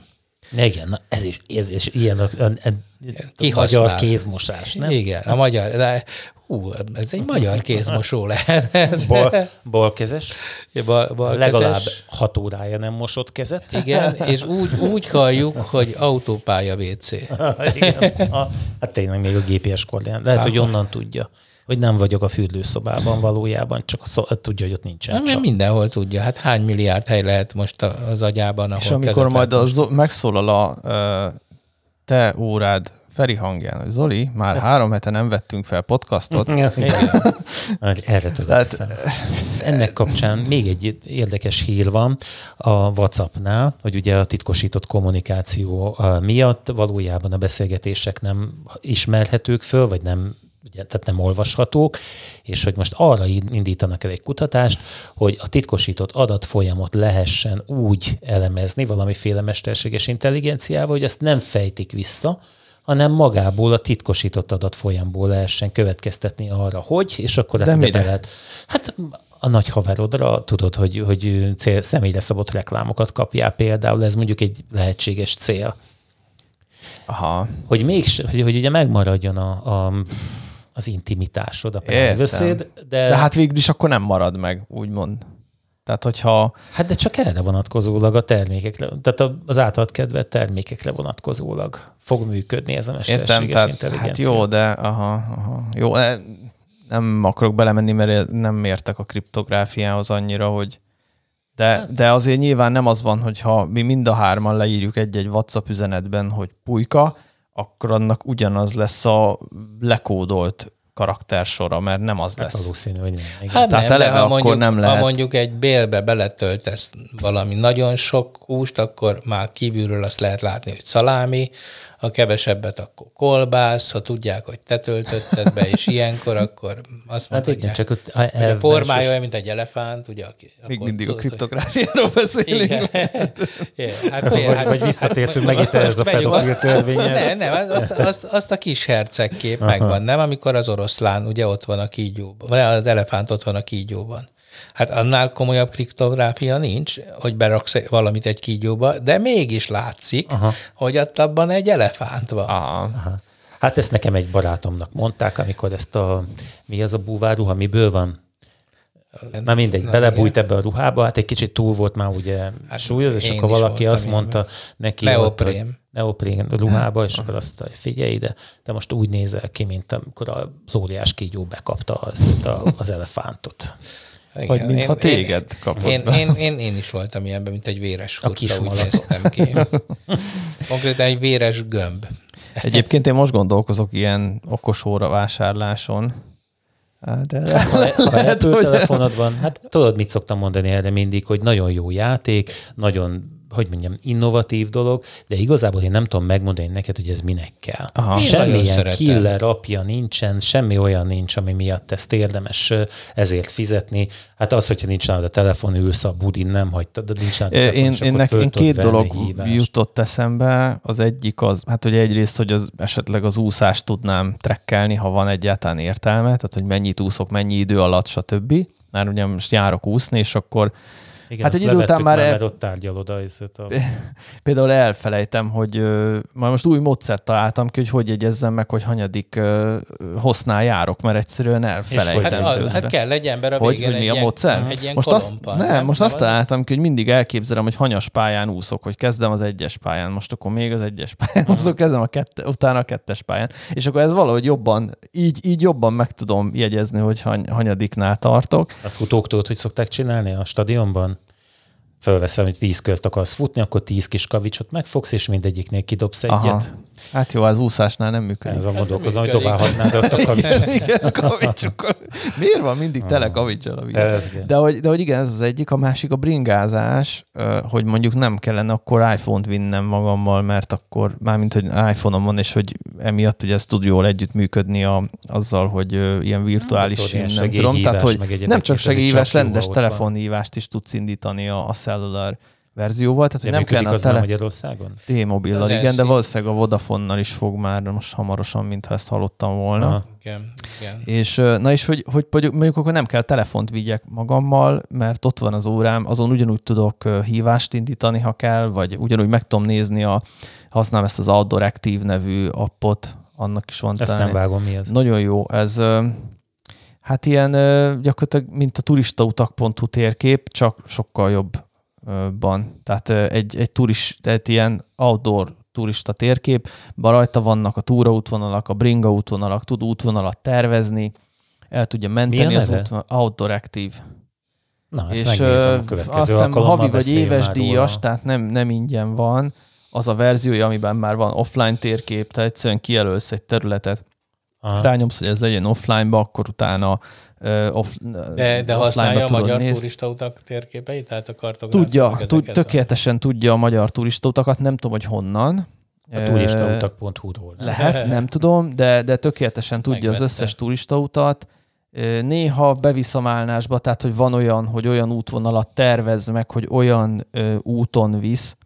Igen, na ez is, ez is ilyen a, a, a, a magyar kézmosás, nem? Igen, a magyar, de hú, ez egy magyar kézmosó lehet. Bal, balkezes? Bal, balkezes. Legalább hat órája nem mosott kezet. Igen, és úgy, úgy halljuk, hogy autópálya WC. Igen. A, hát tényleg még a GPS koordinát. Lehet, Aha. hogy onnan tudja hogy nem vagyok a fürdőszobában valójában, csak szó, tudja, hogy ott nincsen. Nem, mindenhol tudja. Hát hány milliárd hely lehet most az agyában, ahol És amikor majd az, megszólal a te órád Feri hangján, hogy Zoli, már három hete nem vettünk fel podcastot. Erre tudod Tehát... Ennek kapcsán még egy érdekes hír van a WhatsAppnál, hogy ugye a titkosított kommunikáció miatt valójában a beszélgetések nem ismerhetők föl, vagy nem ugye, tehát nem olvashatók, és hogy most arra indítanak el egy kutatást, hogy a titkosított adatfolyamot lehessen úgy elemezni valamiféle mesterséges intelligenciával, hogy ezt nem fejtik vissza, hanem magából a titkosított adatfolyamból lehessen következtetni arra, hogy, és akkor De mire? lehet. Hát a nagy haverodra tudod, hogy, hogy cél, személyre szabott reklámokat kapjál például, ez mondjuk egy lehetséges cél. Aha. Hogy még, hogy, hogy ugye megmaradjon a, a az intimitásod, a párbeszéd. De... de hát végül is akkor nem marad meg, úgymond. Tehát, hogyha... Hát de csak erre vonatkozólag a termékekre, tehát az általad kedvelt termékekre vonatkozólag fog működni ez a mesterséges Értem, tehát, intelligencia. Hát jó, de aha, aha, jó, nem akarok belemenni, mert nem értek a kriptográfiához annyira, hogy de, hát. de azért nyilván nem az van, hogy ha mi mind a hárman leírjuk egy-egy WhatsApp üzenetben, hogy pulyka, akkor annak ugyanaz lesz a lekódolt karaktersora, mert nem az hát lesz. valószínű, hogy nem. Igen. Hát Tehát nem, eleve akkor mondjuk, nem lehet. Ha mondjuk egy bélbe beletöltesz valami nagyon sok húst, akkor már kívülről azt lehet látni, hogy szalámi, ha kevesebbet, akkor kolbász, ha tudják, hogy te töltötted be, és ilyenkor, akkor azt hát mondják, csak ott a, hogy a formája olyan, mint egy elefánt, ugye? Még mindig tudod, a kriptográfiáról beszélünk. Igen. yeah, hát, vagy, hát, vagy visszatértünk meg itt ez a pedofil törvényhez. Nem, nem, azt, azt, azt a kis hercegkép megvan, nem? Amikor az oroszlán ugye ott van a kígyóban, vagy az elefánt ott van a kígyóban. Hát annál komolyabb kriptográfia nincs, hogy beraksz valamit egy kígyóba, de mégis látszik, Aha. hogy ott abban egy elefánt van. Aha. Aha. Hát ezt nekem egy barátomnak mondták, amikor ezt a, mi az a búváruha, miből van? Na mindegy, Na, belebújt ebbe a ruhába, hát egy kicsit túl volt már ugye hát súlyos, és akkor valaki azt mondta neki, neoprén. Ott, neoprén ruhába, és akkor azt mondta, figyelj ide, de most úgy nézel ki, mint amikor az óriás kígyó bekapta az, az elefántot. Igen, Vagy mintha én, téged én, kapott. Én, én, én, én is voltam ilyenben, mint egy véres a kis úgy néztem ki. Konkrétan egy véres gömb. Egyébként én most gondolkozok ilyen okos óra vásárláson. De ha, ha telefonod van, hát tudod, mit szoktam mondani erre mindig, hogy nagyon jó játék, nagyon hogy mondjam, innovatív dolog, de igazából én nem tudom megmondani neked, hogy ez minek kell. Aha. Semmilyen killer apja nincsen, semmi olyan nincs, ami miatt ezt érdemes ezért fizetni. Hát az, hogyha nincs nálad a telefon, ülsz a budin, nem hagytad, de nincs nálad a telefon, én, én, nek, én két dolog hívást. jutott eszembe. Az egyik az, hát hogy egyrészt, hogy az, esetleg az úszást tudnám trekkelni, ha van egyáltalán értelme, tehát hogy mennyit úszok, mennyi idő alatt, stb. Már ugye most járok úszni, és akkor igen, hát egy idő után már... Már, mert ott tárgyalod a... Például elfelejtem, hogy uh, már most új módszert találtam ki, hogy hogy jegyezzem meg, hogy hanyadik uh, hosznál járok, mert egyszerűen elfelejtem. Hát, hát kell egy ember a végén. Hogy, hogy mi a módszer? Egy ilyen most azt, nem, nem, most azt találtam ki, hogy mindig elképzelem, hogy hanyas pályán úszok, hogy kezdem az egyes pályán, most akkor még az egyes pályán, uh-huh. kezdem a kette, utána a kettes pályán. És akkor ez valahogy jobban, így, így jobban meg tudom jegyezni, hogy hany, hanyadiknál tartok. A futóktól, hogy szokták csinálni a stadionban? Fölveszem, hogy tíz kört akarsz futni, akkor tíz kis kavicsot megfogsz, és mindegyiknél kidobsz egyet. Aha. Hát jó, az úszásnál nem működik. Ez a gondolkozom, hogy dobálhatnád ott a kavicsot. Igen, a kavicsokkal. Miért van mindig tele kavicsal a víz? De hogy, de hogy igen, ez az egyik, a másik a bringázás, hogy mondjuk nem kellene akkor iPhone-t vinnem magammal, mert akkor mármint, hogy iPhone-om van, és hogy emiatt hogy ez tud jól együttműködni a, azzal, hogy ilyen virtuális, nem, nem tudom, tehát hogy nem csak segélyhívás, rendes telefonhívást is tudsz indítani a, a cellular verzióval, tehát hogy nem kellene a tele... Magyarországon? T-mobillal, igen, de valószínűleg a Vodafonnal is fog már most hamarosan, mintha ezt hallottam volna. Aha. Igen, igen. És, na és hogy, hogy mondjuk akkor nem kell telefont vigyek magammal, mert ott van az órám, azon ugyanúgy tudok hívást indítani, ha kell, vagy ugyanúgy meg tudom nézni, a, használom ezt az Outdoor Active nevű appot, annak is van. Ezt talán. nem vágom, mi ez? Nagyon jó, ez hát ilyen gyakorlatilag, mint a turistautak.hu térkép, csak sokkal jobb ban. Tehát egy, egy turist, tehát ilyen outdoor turista térkép, rajta vannak a túraútvonalak, a bringa útvonalak, tud útvonalat tervezni, el tudja menteni az útvonal, outdoor active. Na, és megnézem a következő azt hiszem havi vagy éves díjas, róla. tehát nem, nem ingyen van. Az a verziója, amiben már van offline térkép, tehát egyszerűen kijelölsz egy területet, Aha. rányomsz, hogy ez legyen offline-ba, akkor utána off, de, de használja a magyar néz... turistautak térképeit, tehát a Tudja, tud, tökéletesen tudja a magyar turistautakat, nem tudom, hogy honnan. A turistautak.hu-ról. Lehet, nem tudom, de, de tökéletesen tudja Megvette. az összes turistautat. Néha bevisz a málnásba, tehát hogy van olyan, hogy olyan útvonalat tervez meg, hogy olyan ö, úton visz,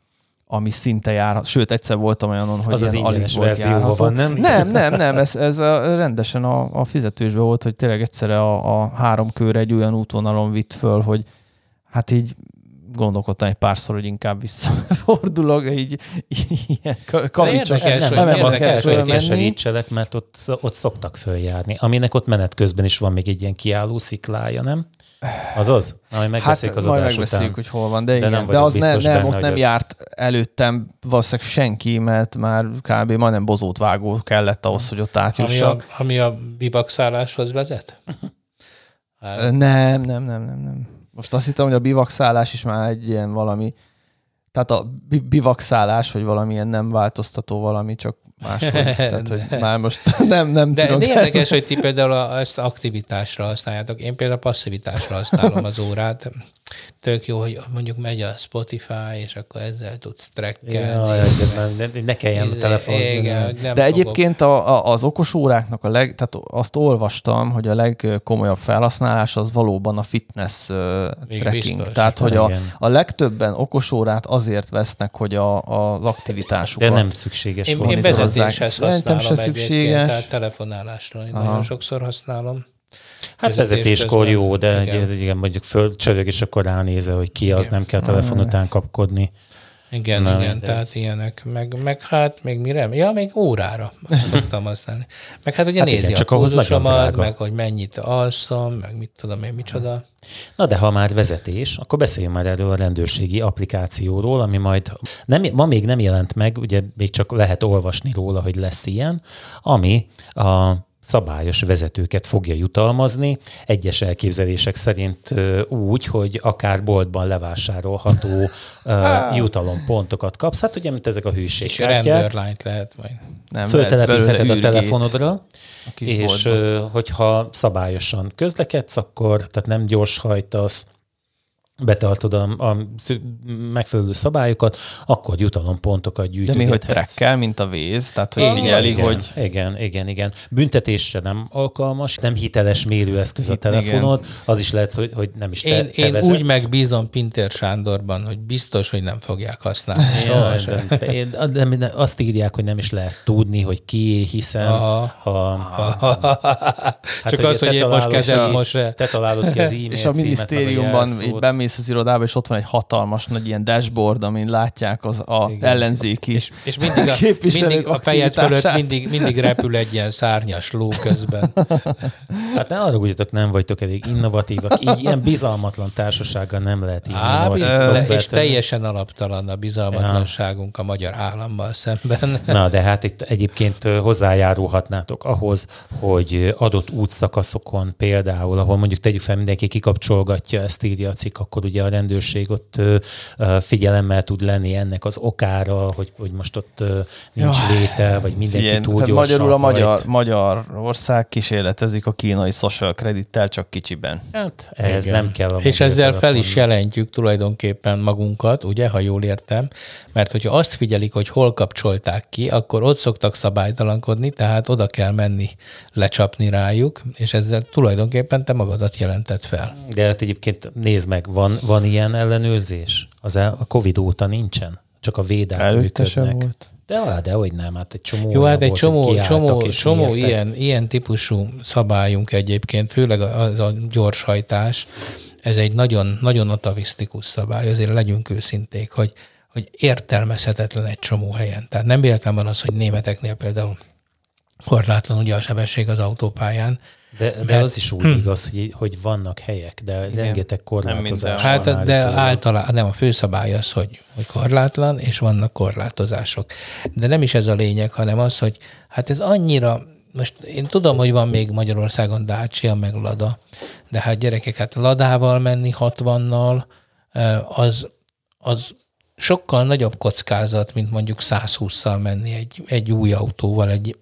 ami szinte jár, sőt, egyszer voltam olyanon, hogy az az ingyenes verzióban van, nem? Nem, nem, nem, ez, ez a, rendesen a, a fizetősben volt, hogy tényleg egyszerre a, a három kör egy olyan útvonalon vitt föl, hogy hát így gondolkodtam egy párszor, hogy inkább visszafordulok, így ilyen kavicsos. Nem, nem, nem, érdekes, hogy segítselek, mert ott, ott szoktak följárni, aminek ott menet közben is van még egy ilyen kiálló sziklája, nem? Az az? Majd megbeszéljük hát, az majd megbeszéljük, után. hogy hol van, de, de, igen. de az ne, nem, benne, ott nem az... járt előttem valószínűleg senki, mert már kb. majdnem bozót vágó kellett ahhoz, hogy ott átjussak. Ami a, ami a bivakszálláshoz vezet? Nem, nem, nem, nem, nem. Most azt hittem, hogy a bivakszállás is már egy ilyen valami, tehát a bivakszállás, hogy valamilyen nem változtató valami, csak máshogy. Tehát, hogy már most nem, nem de, tudom. De érdekes, hogy ti például ezt aktivitásra használjátok. Én például passzivitásra használom az órát tök jó, hogy mondjuk megy a Spotify, és akkor ezzel tudsz trekkelni. Ja, ne, ne kelljen a telefonhoz. De fogok. egyébként a, a, az okos óráknak a leg, tehát azt olvastam, hogy a legkomolyabb felhasználás az valóban a fitness uh, tracking. Biztos. Tehát, hogy a, a legtöbben okos órát azért vesznek, hogy a, az aktivitásukat. De nem szükséges. Én, én vezetéshez használom se szükséges. Tehát telefonálásra nagyon sokszor használom. Hát vezetéskor jó, de igen. igen, mondjuk fölcsörög, és akkor ránézel, hogy ki az, nem kell telefon után kapkodni. Igen, Na, igen, tehát ilyenek. Meg, meg hát még mire? Ja, még órára szoktam használni. Meg hát ugye hát nézi igen, a csak kódusomat, meg hogy mennyit alszom, meg mit tudom én, micsoda. Na de ha már vezetés, akkor beszéljünk már erről a rendőrségi applikációról, ami majd nem, ma még nem jelent meg, ugye még csak lehet olvasni róla, hogy lesz ilyen, ami a szabályos vezetőket fogja jutalmazni, egyes elképzelések szerint úgy, hogy akár boltban levásárolható jutalompontokat kapsz. Hát ugye, mint ezek a hűségkártyák. És rendőrlányt lehet majd. Nem, Föltelepítheted a telefonodra, és boltban. hogyha szabályosan közlekedsz, akkor tehát nem gyors hajtasz, betartod a, a megfelelő szabályokat, akkor jutalompontokat gyűjtögethetsz. De mi, hogy trekkel, mint a víz? Tehát, hogy figyeli, igen, hogy... Igen, igen, igen. Büntetésre nem alkalmas, nem hiteles mérőeszköz a telefonod, igen. az is lehet, hogy, hogy nem is te, Én, te én vezetsz. úgy megbízom Pintér Sándorban, hogy biztos, hogy nem fogják használni. Ja, de, de, de, de azt írják, hogy nem is lehet tudni, hogy ki, hiszen Aha. ha, Hát Csak ugye az, hogy én most ki- most... Te találod ki az e-mail És a minisztériumban így bemész az irodába, és ott van egy hatalmas nagy ilyen dashboard, amin látják az a ellenzéki És, és mindig a, mindig a fejed fölött mindig, mindig repül egy ilyen szárnyas ló közben. Hát ne arra ugyatok, nem vagytok elég innovatívak. Így ilyen bizalmatlan társasággal nem lehet így Á, biztos, és teljesen alaptalan a bizalmatlanságunk a magyar állammal szemben. Na, de hát itt egyébként hozzájárulhatnátok ahhoz, hogy adott útszakaszokon például, ahol mondjuk tegyük fel mindenki kikapcsolgatja, ezt írja a cikk, akkor ugye a rendőrség ott figyelemmel tud lenni ennek az okára, hogy, hogy most ott nincs Jaj. vétel, vagy mindenki Ilyen, túl tehát gyorsan magyarul a magyar, hajt. Magyarország kísérletezik a kínai social credittel, csak kicsiben. Hát ehhez Igen. nem kell a És ezzel fel is jelentjük tulajdonképpen magunkat, ugye, ha jól értem, mert hogyha azt figyelik, hogy hol kapcsolták ki, akkor ott szoktak szabálytalankodni, tehát oda kell menni lecsapni rájuk, és ezzel tulajdonképpen te magadat jelented fel. De hát egyébként nézd meg, van, van ilyen ellenőrzés? Az a Covid óta nincsen? Csak a védák Előtte sem működnek. volt. De, á, de hogy nem, hát egy csomó Jó, hát egy volt, csomó, csomó, csomó ilyen, ilyen típusú szabályunk egyébként, főleg az a gyorshajtás, ez egy nagyon, nagyon atavisztikus szabály, azért legyünk őszinték, hogy, hogy értelmezhetetlen egy csomó helyen. Tehát nem véletlen van az, hogy németeknél például korlátlan ugye a sebesség az autópályán, De, de Mert- az is úgy igaz, hogy, hogy vannak helyek, de rengeteg korlátozás mindenhol. van Hát de általában nem a főszabály az, hogy, hogy korlátlan, és vannak korlátozások. De nem is ez a lényeg, hanem az, hogy hát ez annyira, most én tudom, hogy van még Magyarországon Dacia, meg Lada, de hát gyerekek, hát Ladával menni 60-nal, eh, az, az sokkal nagyobb kockázat, mint mondjuk 120-szal menni egy, egy új autóval, egy,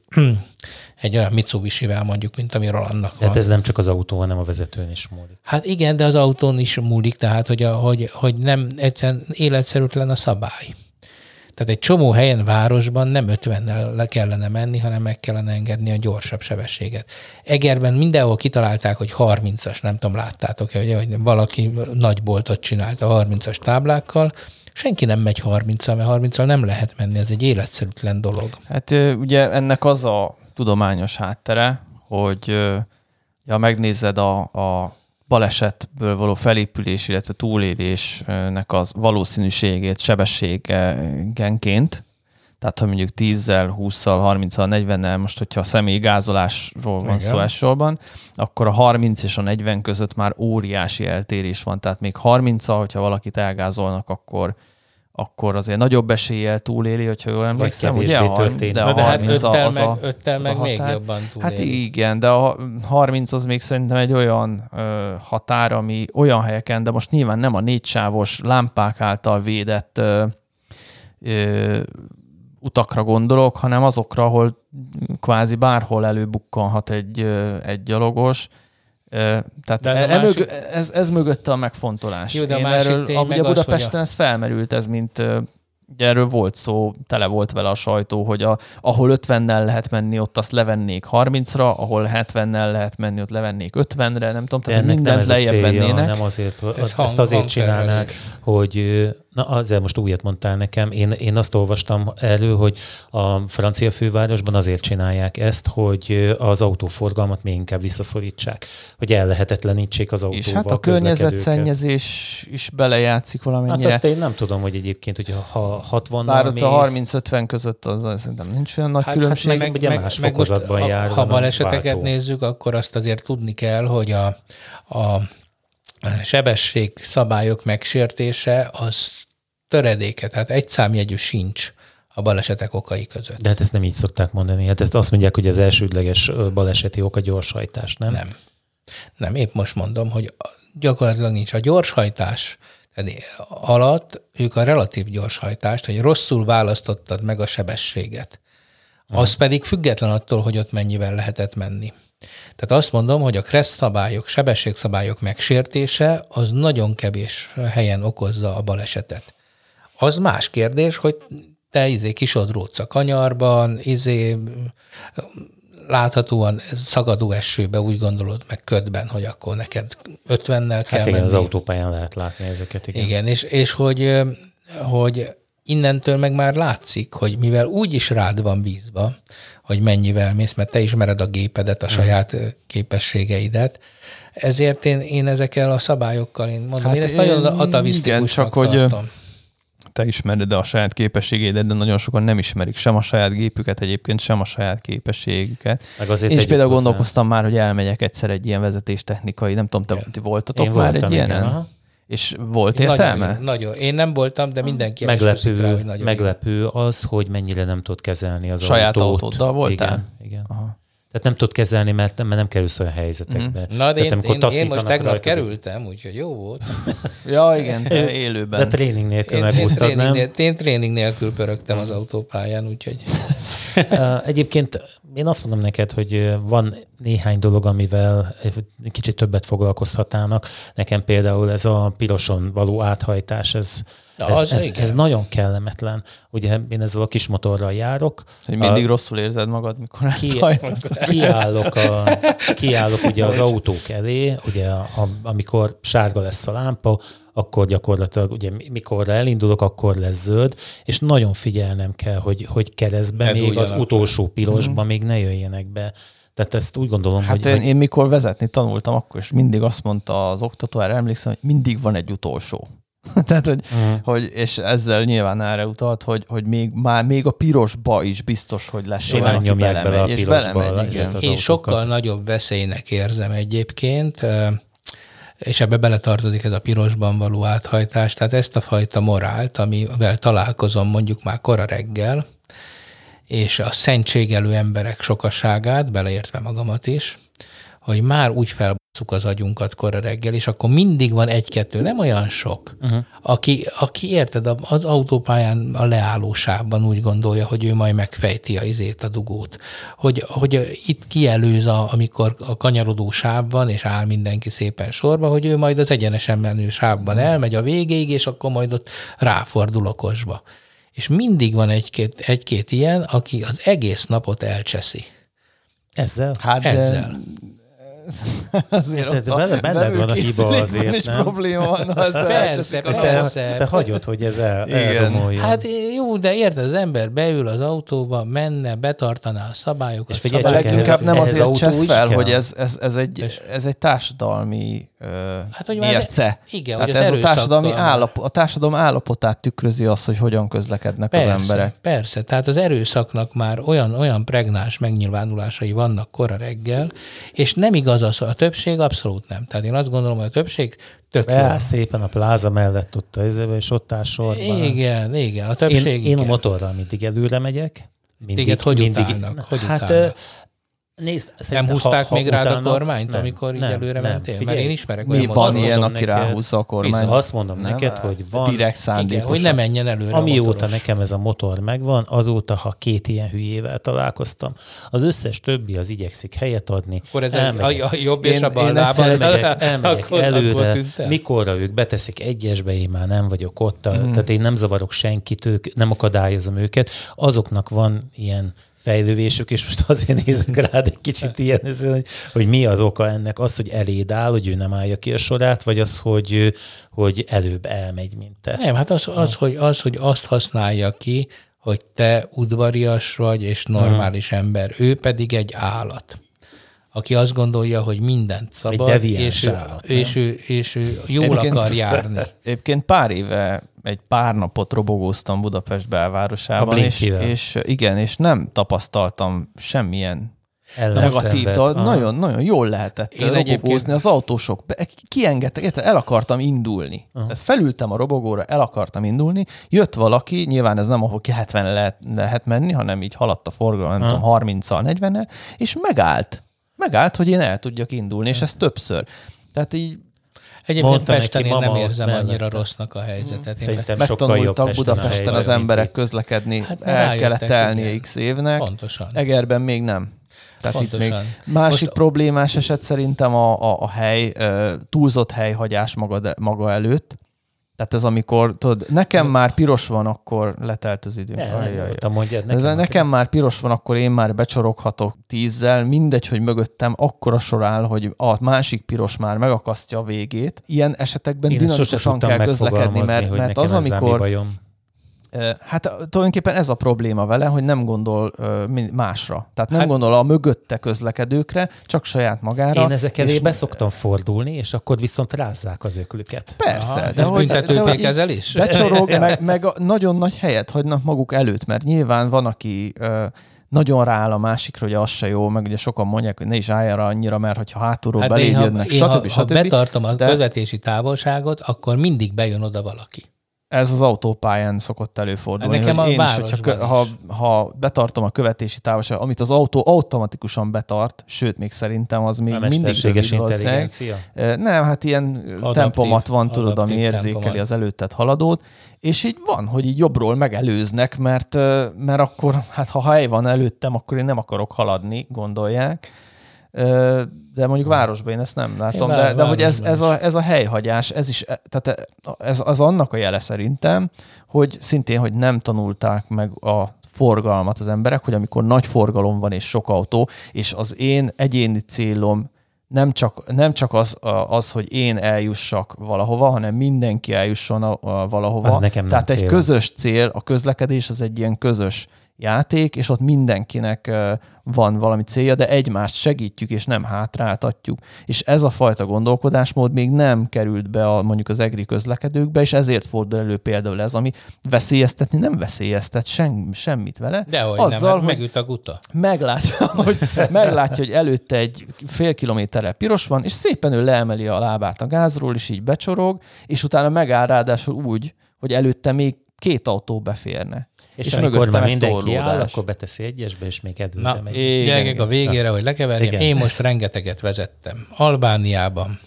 egy olyan Mitsubishi-vel mondjuk, mint ami Rolandnak van. Hát ez nem csak az autó, hanem a vezetőn is múlik. Hát igen, de az autón is múlik, tehát hogy, a, hogy, hogy nem egyszerűen életszerűtlen a szabály. Tehát egy csomó helyen városban nem 50-nel le kellene menni, hanem meg kellene engedni a gyorsabb sebességet. Egerben mindenhol kitalálták, hogy 30-as, nem tudom, láttátok-e, ugye, hogy valaki nagy boltot csinált a 30-as táblákkal, senki nem megy 30-al, mert 30-al nem lehet menni, ez egy életszerűtlen dolog. Hát ugye ennek az a tudományos háttere, hogy ja, megnézed a, a balesetből való felépülés, illetve túlélésnek az valószínűségét sebességenként, tehát ha mondjuk 10-zel, 20-szal, 30-al, 40-nel, most hogyha a személyi gázolásról van Igen. szó elsősorban, akkor a 30 és a 40 között már óriási eltérés van. Tehát még 30-al, hogyha valakit elgázolnak, akkor akkor azért nagyobb eséllyel túléli, hogyha jól emlékszem, ugye? A történik. De a de hát 30 öttel az meg, a, öttel az a meg még határ. jobban túléli. Hát igen, de a 30 az még szerintem egy olyan ö, határ, ami olyan helyeken, de most nyilván nem a négysávos lámpák által védett ö, ö, utakra gondolok, hanem azokra, ahol kvázi bárhol előbukkanhat egy, ö, egy gyalogos. Tehát De e, a e, másik- ez, ez mögötte a megfontolás. Jó, de a Én másik erről, tény ugye az, Budapesten a- ez felmerült, ez mint Ugye erről volt szó, tele volt vele a sajtó, hogy a, ahol 50-nel lehet menni, ott azt levennék 30-ra, ahol 70-nel lehet menni, ott levennék 50-re, nem tudom, tehát mindent ez lejjebb célja, vennének. nem azért, hogy Ez ezt hang- azért csinálnák, hogy na azért most újat mondtál nekem, én, én azt olvastam elő, hogy a francia fővárosban azért csinálják ezt, hogy az autóforgalmat még inkább visszaszorítsák, hogy ellehetetlenítsék az autóval És hát a környezetszennyezés is belejátszik Hát valamennyire. azt én nem tudom, hogy egyébként, hogyha ha 60 Bár ott a 30-50 között az, az szerintem nincs olyan nagy Hát, különbség. meg- ugye más fokozatban most, jár, Ha, baleseteket nézzük, akkor azt azért tudni kell, hogy a, a sebesség szabályok megsértése az töredéke, tehát egy számjegyű sincs a balesetek okai között. De hát ezt nem így szokták mondani. Hát ezt azt mondják, hogy az elsődleges baleseti ok a gyorshajtás, nem? Nem. Nem, épp most mondom, hogy gyakorlatilag nincs. A gyorshajtás alatt ők a relatív gyorshajtást, hogy rosszul választottad meg a sebességet. Az pedig független attól, hogy ott mennyivel lehetett menni. Tehát azt mondom, hogy a kressz szabályok, sebességszabályok megsértése az nagyon kevés helyen okozza a balesetet. Az más kérdés, hogy te izé kisodródsz a kanyarban, izé láthatóan szagadó esőbe úgy gondolod, meg ködben, hogy akkor neked 50-nel kell hát igen, menni. az autópályán lehet látni ezeket. Igen, igen és, és hogy, hogy innentől meg már látszik, hogy mivel úgy is rád van bízva, hogy mennyivel mész, mert te ismered a gépedet, a mm. saját képességeidet, ezért én, én ezekkel a szabályokkal, én mondom, hát én ezt én nagyon atavisztikusnak csak tartom. hogy te ismered a saját képességeidet, de nagyon sokan nem ismerik sem a saját gépüket egyébként, sem a saját képességüket. Meg azért Én is például hozzá. gondolkoztam már, hogy elmegyek egyszer egy ilyen vezetéstechnikai, nem tudom, te, ti voltatok Én már egy ilyenen? És volt értelme? Nagyon, nagyon. Én nem voltam, de mindenki meglepő, rá, hogy meglepő az, hogy mennyire nem tud kezelni az Saját autót. autóddal voltál? Igen, igen. Aha. Tehát nem tud kezelni, mert, mert nem kerülsz olyan helyzetekbe. Mm. Na, de én, én, én most tegnap kerültem, úgyhogy jó volt. ja, igen, élőben. De tréning nélkül meghúztad, nem? Nél, én tréning nélkül pörögtem az autópályán, úgyhogy... Egyébként én azt mondom neked, hogy van néhány dolog, amivel kicsit többet foglalkozhatnának. Nekem például ez a piroson való áthajtás, ez, Ja, ez, az ez, ez nagyon kellemetlen. Ugye én ezzel a kis motorral járok. Hogy mindig a, rosszul érzed magad, mikor ki, kiállok, a, kiállok ugye az autók elé, ugye a, a, amikor sárga lesz a lámpa, akkor gyakorlatilag ugye mikor elindulok, akkor lesz zöld, és nagyon figyelnem kell, hogy, hogy keresztbe még az utolsó pirosba mm. még ne jöjjenek be. Tehát ezt úgy gondolom, hát hogy... Én, én mikor vezetni tanultam, akkor is mindig azt mondta az oktató, erre emlékszem, hogy mindig van egy utolsó. Tehát, hogy, uh-huh. hogy, és ezzel nyilván erre utalt, hogy, hogy még, már, még a pirosba is biztos, hogy lesz olyan, aki belemegy, bele a és belemegy, igen. Én sokkal nagyobb veszélynek érzem egyébként, és ebbe beletartozik ez a pirosban való áthajtás, tehát ezt a fajta morált, amivel találkozom mondjuk már kora reggel, és a szentségelő emberek sokaságát, beleértve magamat is, hogy már úgy felbasszuk az agyunkat kora reggel, és akkor mindig van egy-kettő, nem olyan sok, uh-huh. aki, aki érted, az autópályán a leállósában úgy gondolja, hogy ő majd megfejti a izét, a dugót. Hogy, hogy itt kielőz, a, amikor a kanyarodó sávban, és áll mindenki szépen sorba, hogy ő majd az egyenesen menő sávban uh-huh. elmegy a végéig, és akkor majd ott ráfordul okosba. És mindig van egy-két, egy-két ilyen, aki az egész napot elcseszi. Ezzel? Hát Ezzel. azért de, de benne, benned van a hiba azért, is nem? probléma van, ha ezzel persze, persze. Te, te hagyod, hogy ez el, elzomoljon. Hát jó, de érted, az ember beül az autóba, menne, betartaná a szabályokat. És figyelj, csak leginkább nem azért autó csesz fel, hogy ez, ez, ez, egy, ez egy társadalmi hát, hogy mérce. Ez, igen, hát ez a társadalmi állapot, a társadalom állapotát tükrözi az, hogy hogyan közlekednek persze, az emberek. Persze, tehát az erőszaknak már olyan, olyan pregnás megnyilvánulásai vannak kora reggel, és nem igaz az, a többség abszolút nem. Tehát én azt gondolom, hogy a többség tök Be, jó. szépen a pláza mellett ott a és ott áll sorban. Igen, igen, a többség Én, én a motorral mindig előre megyek. Mindig, Téged hogy mindig, utálnak? Hogy hát utálnak? Nézd, nem húzták ha, ha még rád a kormányt, nem, amikor nem, így előre nem, mentél? Figyelj, Mert én ismerek mi olyan Van ilyen, aki ráhúzza a kormányt? Azt mondom nem, neked, hogy van... Direkt szándékos. Hogy ne menjen előre Amióta nekem ez a motor megvan, azóta, ha két ilyen hülyével találkoztam, az összes többi az igyekszik helyet adni. Akkor ez elmegyek. a, a jobb és a bal lába. Elmegyek, elmegyek előre, mikorra ők beteszik egyesbe, én már nem vagyok ott, tehát én nem zavarok senkit, ők, nem akadályozom őket. Azoknak van ilyen fejlővésük, és most azért nézek rád egy kicsit ilyen, hogy, hogy mi az oka ennek? Az, hogy eléd áll, hogy ő nem állja ki a sorát, vagy az, hogy, hogy előbb elmegy, mint te? Nem, hát az, az, hogy, az, hogy azt használja ki, hogy te udvarias vagy, és normális hmm. ember, ő pedig egy állat aki azt gondolja, hogy mindent szabad, és, állat, ő, és, ő, és ő jól egyébként, akar járni. Egyébként pár éve egy pár napot robogóztam Budapest belvárosában, és, és igen, és nem tapasztaltam semmilyen negatív, nagyon, nagyon jól lehetett Én robogózni az autósok. Kiengedtek, érted, el akartam indulni. Aha. Felültem a robogóra, el akartam indulni, jött valaki, nyilván ez nem ahol ki 70 lehet, lehet menni, hanem így haladt a forgalom, nem tudom, 30-al, 40-nel, és megállt megállt, hogy én el tudjak indulni, és ez többször. Tehát így Egyébként Mondta Pesten neki, én nem érzem mellette. annyira rossznak a helyzetet. Szerintem sokkal jobb Pesten Budapesten az emberek közlekedni, hát el kellett telnie x évnek. Pontosan. Egerben még nem. Tehát itt még másik Most... problémás eset szerintem a, a, a hely, túlzott helyhagyás maga, maga előtt. Tehát ez amikor, tudod, nekem már piros van, akkor letelt az idő. Ne, Ajaj, nem, mondjad, nekem, ez, nekem már piros van, akkor én már becsoroghatok tízzel, mindegy, hogy mögöttem akkora sor áll, hogy a másik piros már megakasztja a végét. Ilyen esetekben én dinamikusan kell közlekedni, mert, mert az, amikor Hát tulajdonképpen ez a probléma vele, hogy nem gondol másra. Tehát nem hát, gondol a mögötte közlekedőkre, csak saját magára. Én ezek elé be szoktam fordulni, és akkor viszont rázzák az öklüket. Persze. Aha, de hogy, büntetőfékezelés? Becsorog, meg, meg a nagyon nagy helyet hagynak maguk előtt, mert nyilván van, aki nagyon rááll a másikra, hogy az se jó, meg ugye sokan mondják, hogy ne is állj annyira, mert hogyha hátulról hát beléd jönnek, stb. Ha, stb. ha betartom a de... követési távolságot, akkor mindig bejön oda valaki. Ez az autópályán szokott előfordulni. Nekem a én is, hogyha, ha, ha betartom a követési távolságot, amit az autó automatikusan betart, sőt, még szerintem az még a mindig rövid intelligencia? Nem, hát ilyen adaptív, tempomat van, tudod, ami érzékeli tempomat. az előtted haladót, és így van, hogy így jobbról megelőznek, mert, mert akkor, hát ha hely van előttem, akkor én nem akarok haladni, gondolják de mondjuk városban én ezt nem látom, de, de hogy ez, ez, a, ez a helyhagyás, ez is, tehát ez az annak a jele szerintem, hogy szintén, hogy nem tanulták meg a forgalmat az emberek, hogy amikor nagy forgalom van és sok autó, és az én egyéni célom nem csak, nem csak az, az, hogy én eljussak valahova, hanem mindenki eljusson a, a valahova. Az nekem Tehát egy cél. közös cél, a közlekedés az egy ilyen közös játék, és ott mindenkinek van valami célja, de egymást segítjük, és nem hátráltatjuk. És ez a fajta gondolkodásmód még nem került be a, mondjuk az egri közlekedőkbe, és ezért fordul elő például ez, ami veszélyeztetni nem veszélyeztet sem, semmit vele. De hogy Azzal, nem, megüt a guta. Meglátja, hogy, meglátja, hogy előtte egy fél kilométerrel piros van, és szépen ő leemeli a lábát a gázról, és így becsorog, és utána megáll ráadásul úgy, hogy előtte még két autó beférne. És, és amikor már mindenki áll, akkor beteszi egyesbe, és még előre Na, megy. Igen, a végére, hogy lekeverjem. Igen. Én most rengeteget vezettem. Albániában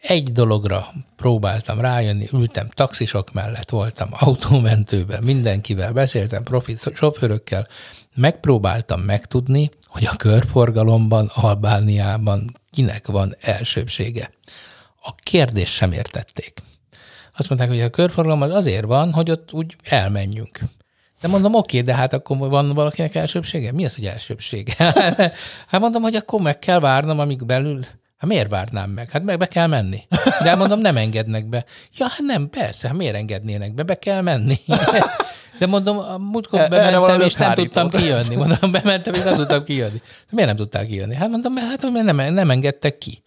egy dologra próbáltam rájönni, ültem taxisok mellett, voltam autómentőben, mindenkivel beszéltem, profi sofőrökkel, megpróbáltam megtudni, hogy a körforgalomban, Albániában kinek van elsőbsége. A kérdést sem értették. Azt mondták, hogy a körforgalom az azért van, hogy ott úgy elmenjünk. De mondom, oké, de hát akkor van valakinek elsőbsége? Mi az, hogy elsőbsége? hát mondom, hogy akkor meg kell várnom, amíg belül Hát miért várnám meg? Hát meg be kell menni. De mondom, nem engednek be. Ja, hát nem, persze, hát miért engednének be? Be kell menni. De mondom, a múltkor e, bementem, és nem tudtam kijönni. Mondom, bementem, és nem tudtam kijönni. Miért nem tudták kijönni? Hát mondom, hát nem, nem engedtek ki.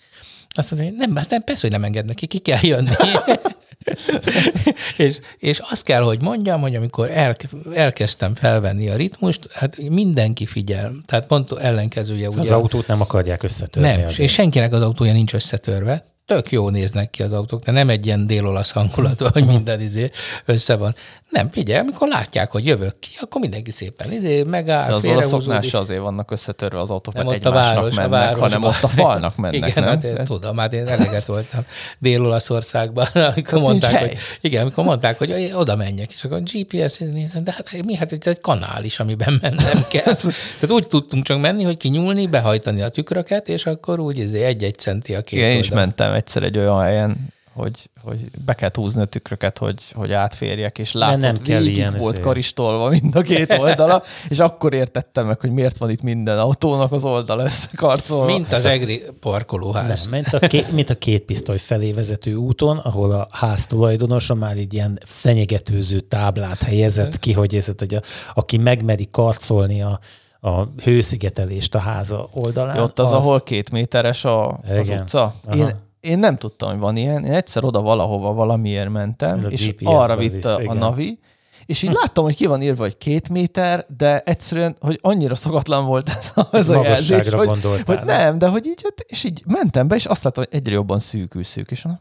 Azt mondja, nem, hát nem, persze, hogy nem engednek ki, ki kell jönni. és, és azt kell, hogy mondjam, hogy amikor el, elkezdtem felvenni a ritmust, hát mindenki figyel. Tehát pont ellenkezője. Szóval ugye, az autót nem akarják összetörni. Nem, azért. és senkinek az autója nincs összetörve tök jó néznek ki az autók, de nem egy ilyen dél-olasz hangulatú, hogy minden izé össze van. Nem, figyelj, amikor látják, hogy jövök ki, akkor mindenki szépen izé megáll. De az olaszoknál se azért vannak összetörve az autók, nem mert egymásnak város, mennek, a város, hanem ott a falnak mennek. Igen, nem? Hát én tudom, hát én eleget voltam Dél-Olaszországban, amikor mondták, hogy, igen, amikor mondták, hogy oda menjek, és akkor GPS nézem, de hát mi, hát ez egy kanál is, amiben mennem kell. Tehát úgy tudtunk csak menni, hogy kinyúlni, behajtani a tükröket, és akkor úgy izé egy-egy centi a két Én is mentem egyszer egy olyan helyen, hogy, hogy be kell húzni a tükröket, hogy, hogy átférjek, és látszott, nem kell ilyen volt ezért. karistolva mind a két oldala, és akkor értettem meg, hogy miért van itt minden autónak az oldala összekarcolva. Mint az egri parkolóház. Nem, mint a, két, mint a két pisztoly felé vezető úton, ahol a ház tulajdonosa már egy ilyen fenyegetőző táblát helyezett ki, hogy ez, hogy a, aki megmeri karcolni a, a hőszigetelést a háza oldalán. Ott az, az ahol két méteres a, az utca. Aha. Én én nem tudtam, hogy van ilyen. Én egyszer oda valahova valamiért mentem, és arra vitt a, a Navi, és így láttam, hogy ki van írva, hogy két méter, de egyszerűen, hogy annyira szokatlan volt ez, a, ez a jelzés, hogy, hogy nem, de hogy így, hát, és így mentem be, és azt láttam, hogy egyre jobban szűkül szűk, és nem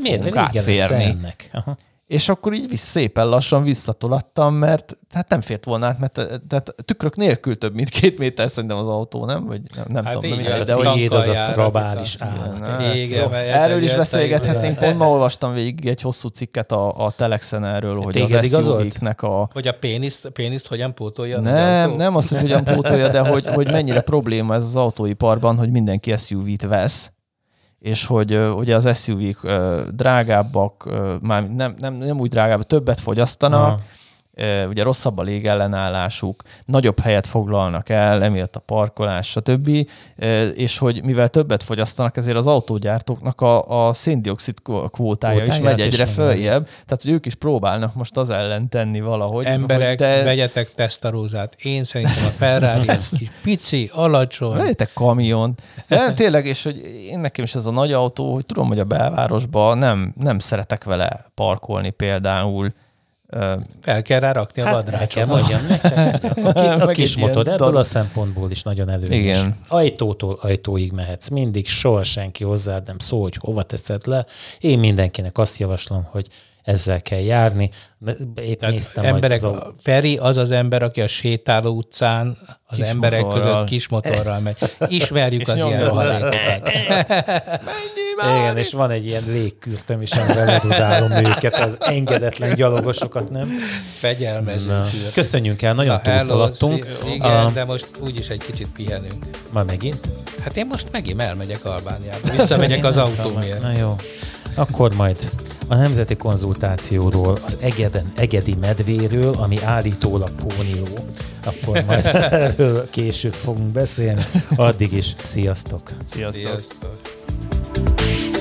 Miért fogunk átférni. És akkor így visz, szépen lassan visszatolattam, mert hát nem fért volna át, mert tehát tükrök nélkül több, mint két méter szerintem az autó, nem? Vagy nem, nem hát tudom. Nem, de hogy az a trabális állat. Hát, igen, erről is beszélgethetnénk. Pont ma olvastam végig egy hosszú cikket a, a Telexen erről, hogy Téged az SUV-knek a... Hogy a péniszt, péniszt hogyan pótolja? Nem, nem azt, hogy hogyan pótolja, de hogy, hogy mennyire probléma ez az autóiparban, hogy mindenki SUV-t vesz, és hogy ugye az SUV-k drágábbak, már nem, nem, nem úgy drágábbak, többet fogyasztanak, Aha ugye rosszabb a légellenállásuk, nagyobb helyet foglalnak el, emiatt a parkolás, stb. És hogy mivel többet fogyasztanak, ezért az autógyártóknak a, a széndiokszid kvótája is megy egyre följebb. Tehát, hogy ők is próbálnak most az ellen tenni valahogy. Emberek, hogy de... vegyetek tesztarózát. Én szerintem a Ferrari kis pici, alacsony. Vegyetek kamion. De tényleg, és hogy én nekem is ez a nagy autó, hogy tudom, hogy a belvárosban nem, nem szeretek vele parkolni például, fel kell rá rakni hát a vadrácsot. kell mondjam nektek. A, ki, a kis motor ebből dar... a szempontból is nagyon előnyös. Igen. Ajtótól ajtóig mehetsz mindig, soha senki hozzád nem szól, hogy hova teszed le. Én mindenkinek azt javaslom, hogy ezzel kell járni. Épp Tehát néztem, emberek, az a... Feri az az ember, aki a sétáló utcán az kis emberek motorral. között kis motorral megy. Ismerjük az ilyen rohadékokat. Igen, és van egy ilyen légkürtöm is, amivel ledudálom őket, az engedetlen gyalogosokat, nem? Fegyelmező Köszönjünk el, nagyon Na, túlszaladtunk. Igen, a... de most úgyis egy kicsit pihenünk. Ma megint? Hát én most megint elmegyek Albániába. Visszamegyek az autómért. Na jó. Akkor majd a nemzeti konzultációról, az egeden, egedi medvéről, ami állítólag pónió, akkor majd erről később fogunk beszélni. Addig is sziasztok! Sziasztok! sziasztok.